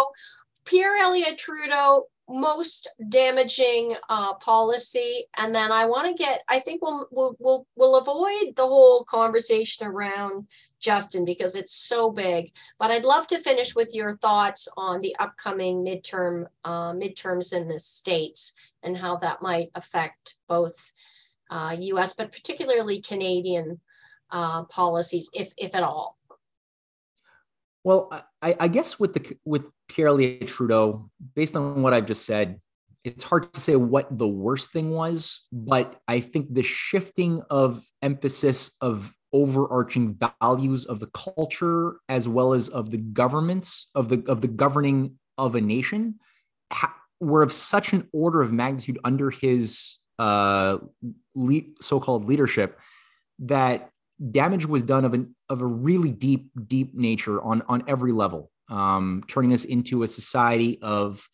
Pierre Elliott Trudeau most damaging uh, policy and then i want to get i think we'll, we'll we'll we'll avoid the whole conversation around justin because it's so big but i'd love to finish with your thoughts on the upcoming midterm uh, midterms in the states and how that might affect both uh, us but particularly canadian uh, policies if if at all. Well, I, I, guess with the with Pierre Elliott Trudeau, based on what I've just said, it's hard to say what the worst thing was, but I think the shifting of emphasis of overarching values of the culture as well as of the governments of the of the governing of a nation ha- were of such an order of magnitude under his uh, le- so-called leadership that damage was done of an of a really deep, deep nature on on every level, um, turning us into a society of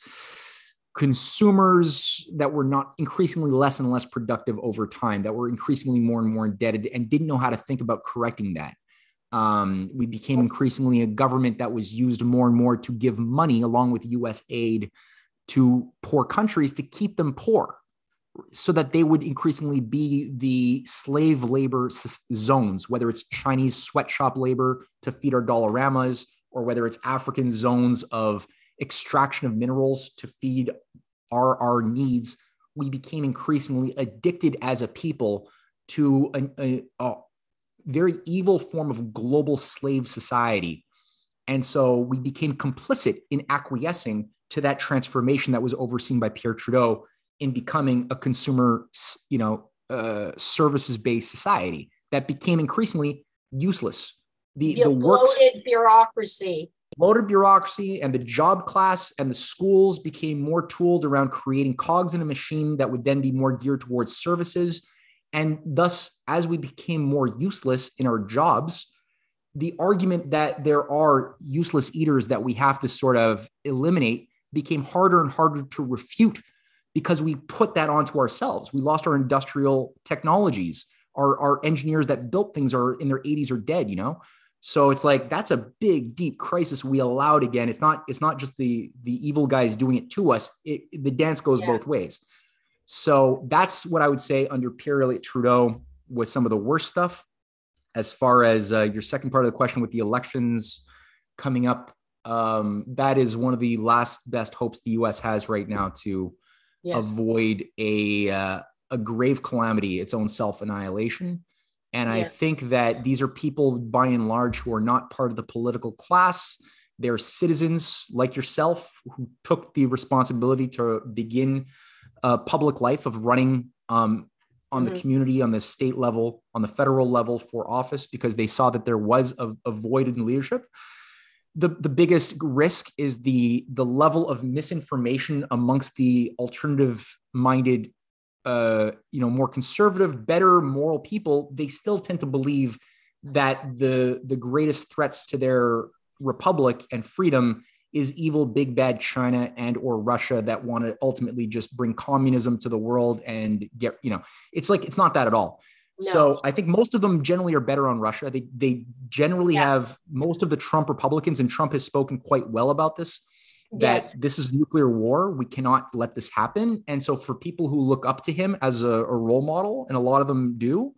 consumers that were not increasingly less and less productive over time, that were increasingly more and more indebted, and didn't know how to think about correcting that. Um, we became increasingly a government that was used more and more to give money along with U.S. aid to poor countries to keep them poor so that they would increasingly be the slave labor zones, whether it's Chinese sweatshop labor to feed our Dollaramas, or whether it's African zones of extraction of minerals to feed our, our needs. We became increasingly addicted as a people to a, a, a very evil form of global slave society. And so we became complicit in acquiescing to that transformation that was overseen by Pierre Trudeau in becoming a consumer, you know, uh, services based society that became increasingly useless. The, the bloated bureaucracy. Bloated bureaucracy and the job class and the schools became more tooled around creating cogs in a machine that would then be more geared towards services. And thus, as we became more useless in our jobs, the argument that there are useless eaters that we have to sort of eliminate became harder and harder to refute because we put that onto ourselves. We lost our industrial technologies. Our, our engineers that built things are in their 80s or dead, you know? So it's like that's a big, deep crisis we allowed again. It's not, it's not just the the evil guys doing it to us. It, the dance goes yeah. both ways. So that's what I would say under Pierre Elliott Trudeau was some of the worst stuff. As far as uh, your second part of the question with the elections coming up, um, that is one of the last best hopes the U.S. has right now to yes. avoid a uh, a grave calamity, its own self annihilation. And yeah. I think that these are people, by and large, who are not part of the political class. They're citizens like yourself who took the responsibility to begin a public life of running um, on mm-hmm. the community, on the state level, on the federal level for office because they saw that there was a, a void in leadership. The, the biggest risk is the the level of misinformation amongst the alternative minded uh, you know more conservative better moral people. They still tend to believe that the the greatest threats to their republic and freedom is evil big bad china and or russia that want to ultimately just bring communism to the world and get you know it's like it's not that at all no. so i think most of them generally are better on russia they they generally yeah. have most of the trump republicans and trump has spoken quite well about this that yes. this is nuclear war we cannot let this happen and so for people who look up to him as a, a role model and a lot of them do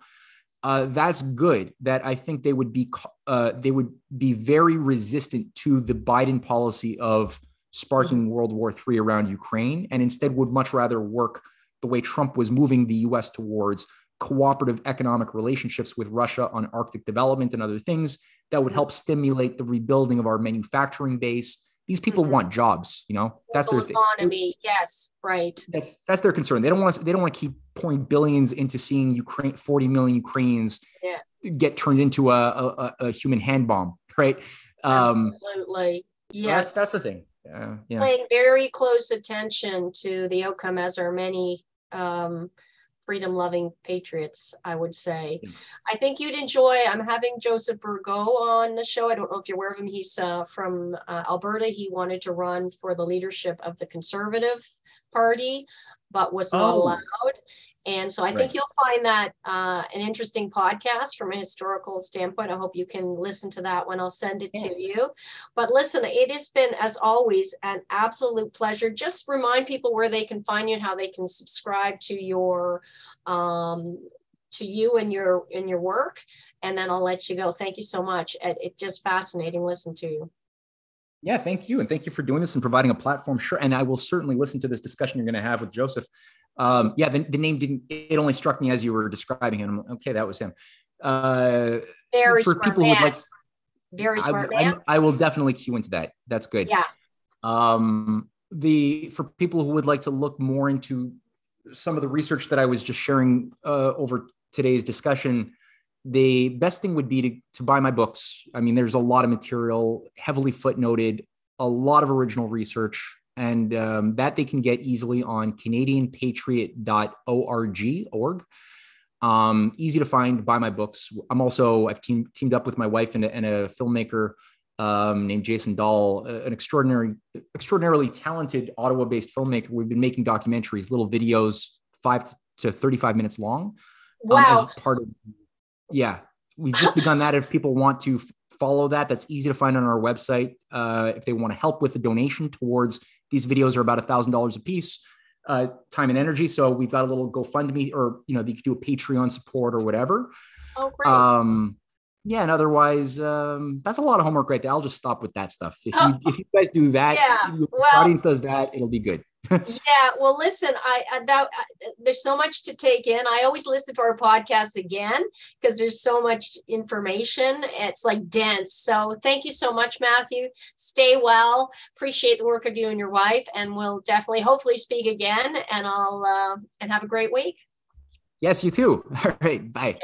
uh, that's good. That I think they would be uh, they would be very resistant to the Biden policy of sparking mm-hmm. World War III around Ukraine, and instead would much rather work the way Trump was moving the U.S. towards cooperative economic relationships with Russia on Arctic development and other things that would mm-hmm. help stimulate the rebuilding of our manufacturing base these people mm-hmm. want jobs, you know. That's their economy. Thing. Yes, right. That's that's their concern. They don't want to. They don't want to keep pouring billions into seeing Ukraine, forty million Ukrainians yeah. get turned into a, a, a human hand bomb, *laughs* right? Um, Absolutely. Yes, that's, that's the thing. Uh, yeah. Paying very close attention to the outcome, as are many um, freedom loving patriots, I would say. Mm. I think you'd enjoy. I'm having Joseph Bourgault on the show. I don't know if you're aware of him. He's uh, from uh, Alberta. He wanted to run for the leadership of the Conservative Party, but was not oh. allowed. And so I right. think you'll find that uh, an interesting podcast from a historical standpoint. I hope you can listen to that when I'll send it yeah. to you. But listen, it has been, as always, an absolute pleasure. Just remind people where they can find you and how they can subscribe to your um, to you and your in your work. And then I'll let you go. Thank you so much. It, it's just fascinating listen to you. Yeah, thank you. And thank you for doing this and providing a platform. Sure. And I will certainly listen to this discussion you're going to have with Joseph. Um, yeah, the, the name didn't, it only struck me as you were describing him. Okay, that was him. Uh, Very for people man. who would like, very smart I, man. I, I, will definitely cue into that. That's good. Yeah. Um, the for people who would like to look more into some of the research that I was just sharing uh, over today's discussion, the best thing would be to, to buy my books. I mean, there's a lot of material, heavily footnoted, a lot of original research and um, that they can get easily on canadianpatriot.org org um, easy to find buy my books. I'm also i've team, teamed up with my wife and a, and a filmmaker um, named jason dahl an extraordinary extraordinarily talented ottawa based filmmaker. We've been making documentaries little videos five to 35 minutes long wow. Um, as part of yeah we've just begun that. If people want to follow that that's easy to find on our website uh, if they want to help with a donation towards these videos are about a thousand dollars a piece, uh, time and energy. So we've got a little GoFundMe, or you know, you could do a Patreon support or whatever. Oh, great. Um, yeah, and otherwise, um, that's a lot of homework right there. I'll just stop with that stuff. If you if you guys do that, yeah. if well, audience does that, it'll be good. Yeah, well, listen, I, I that I, there's so much to take in. I always listen to our podcast again because there's so much information. It's like dense. So thank you so much, Matthew. Stay well. Appreciate the work of you and your wife, and we'll definitely, hopefully, speak again. And I'll uh, and have a great week. Yes, you too. *laughs* All right, bye.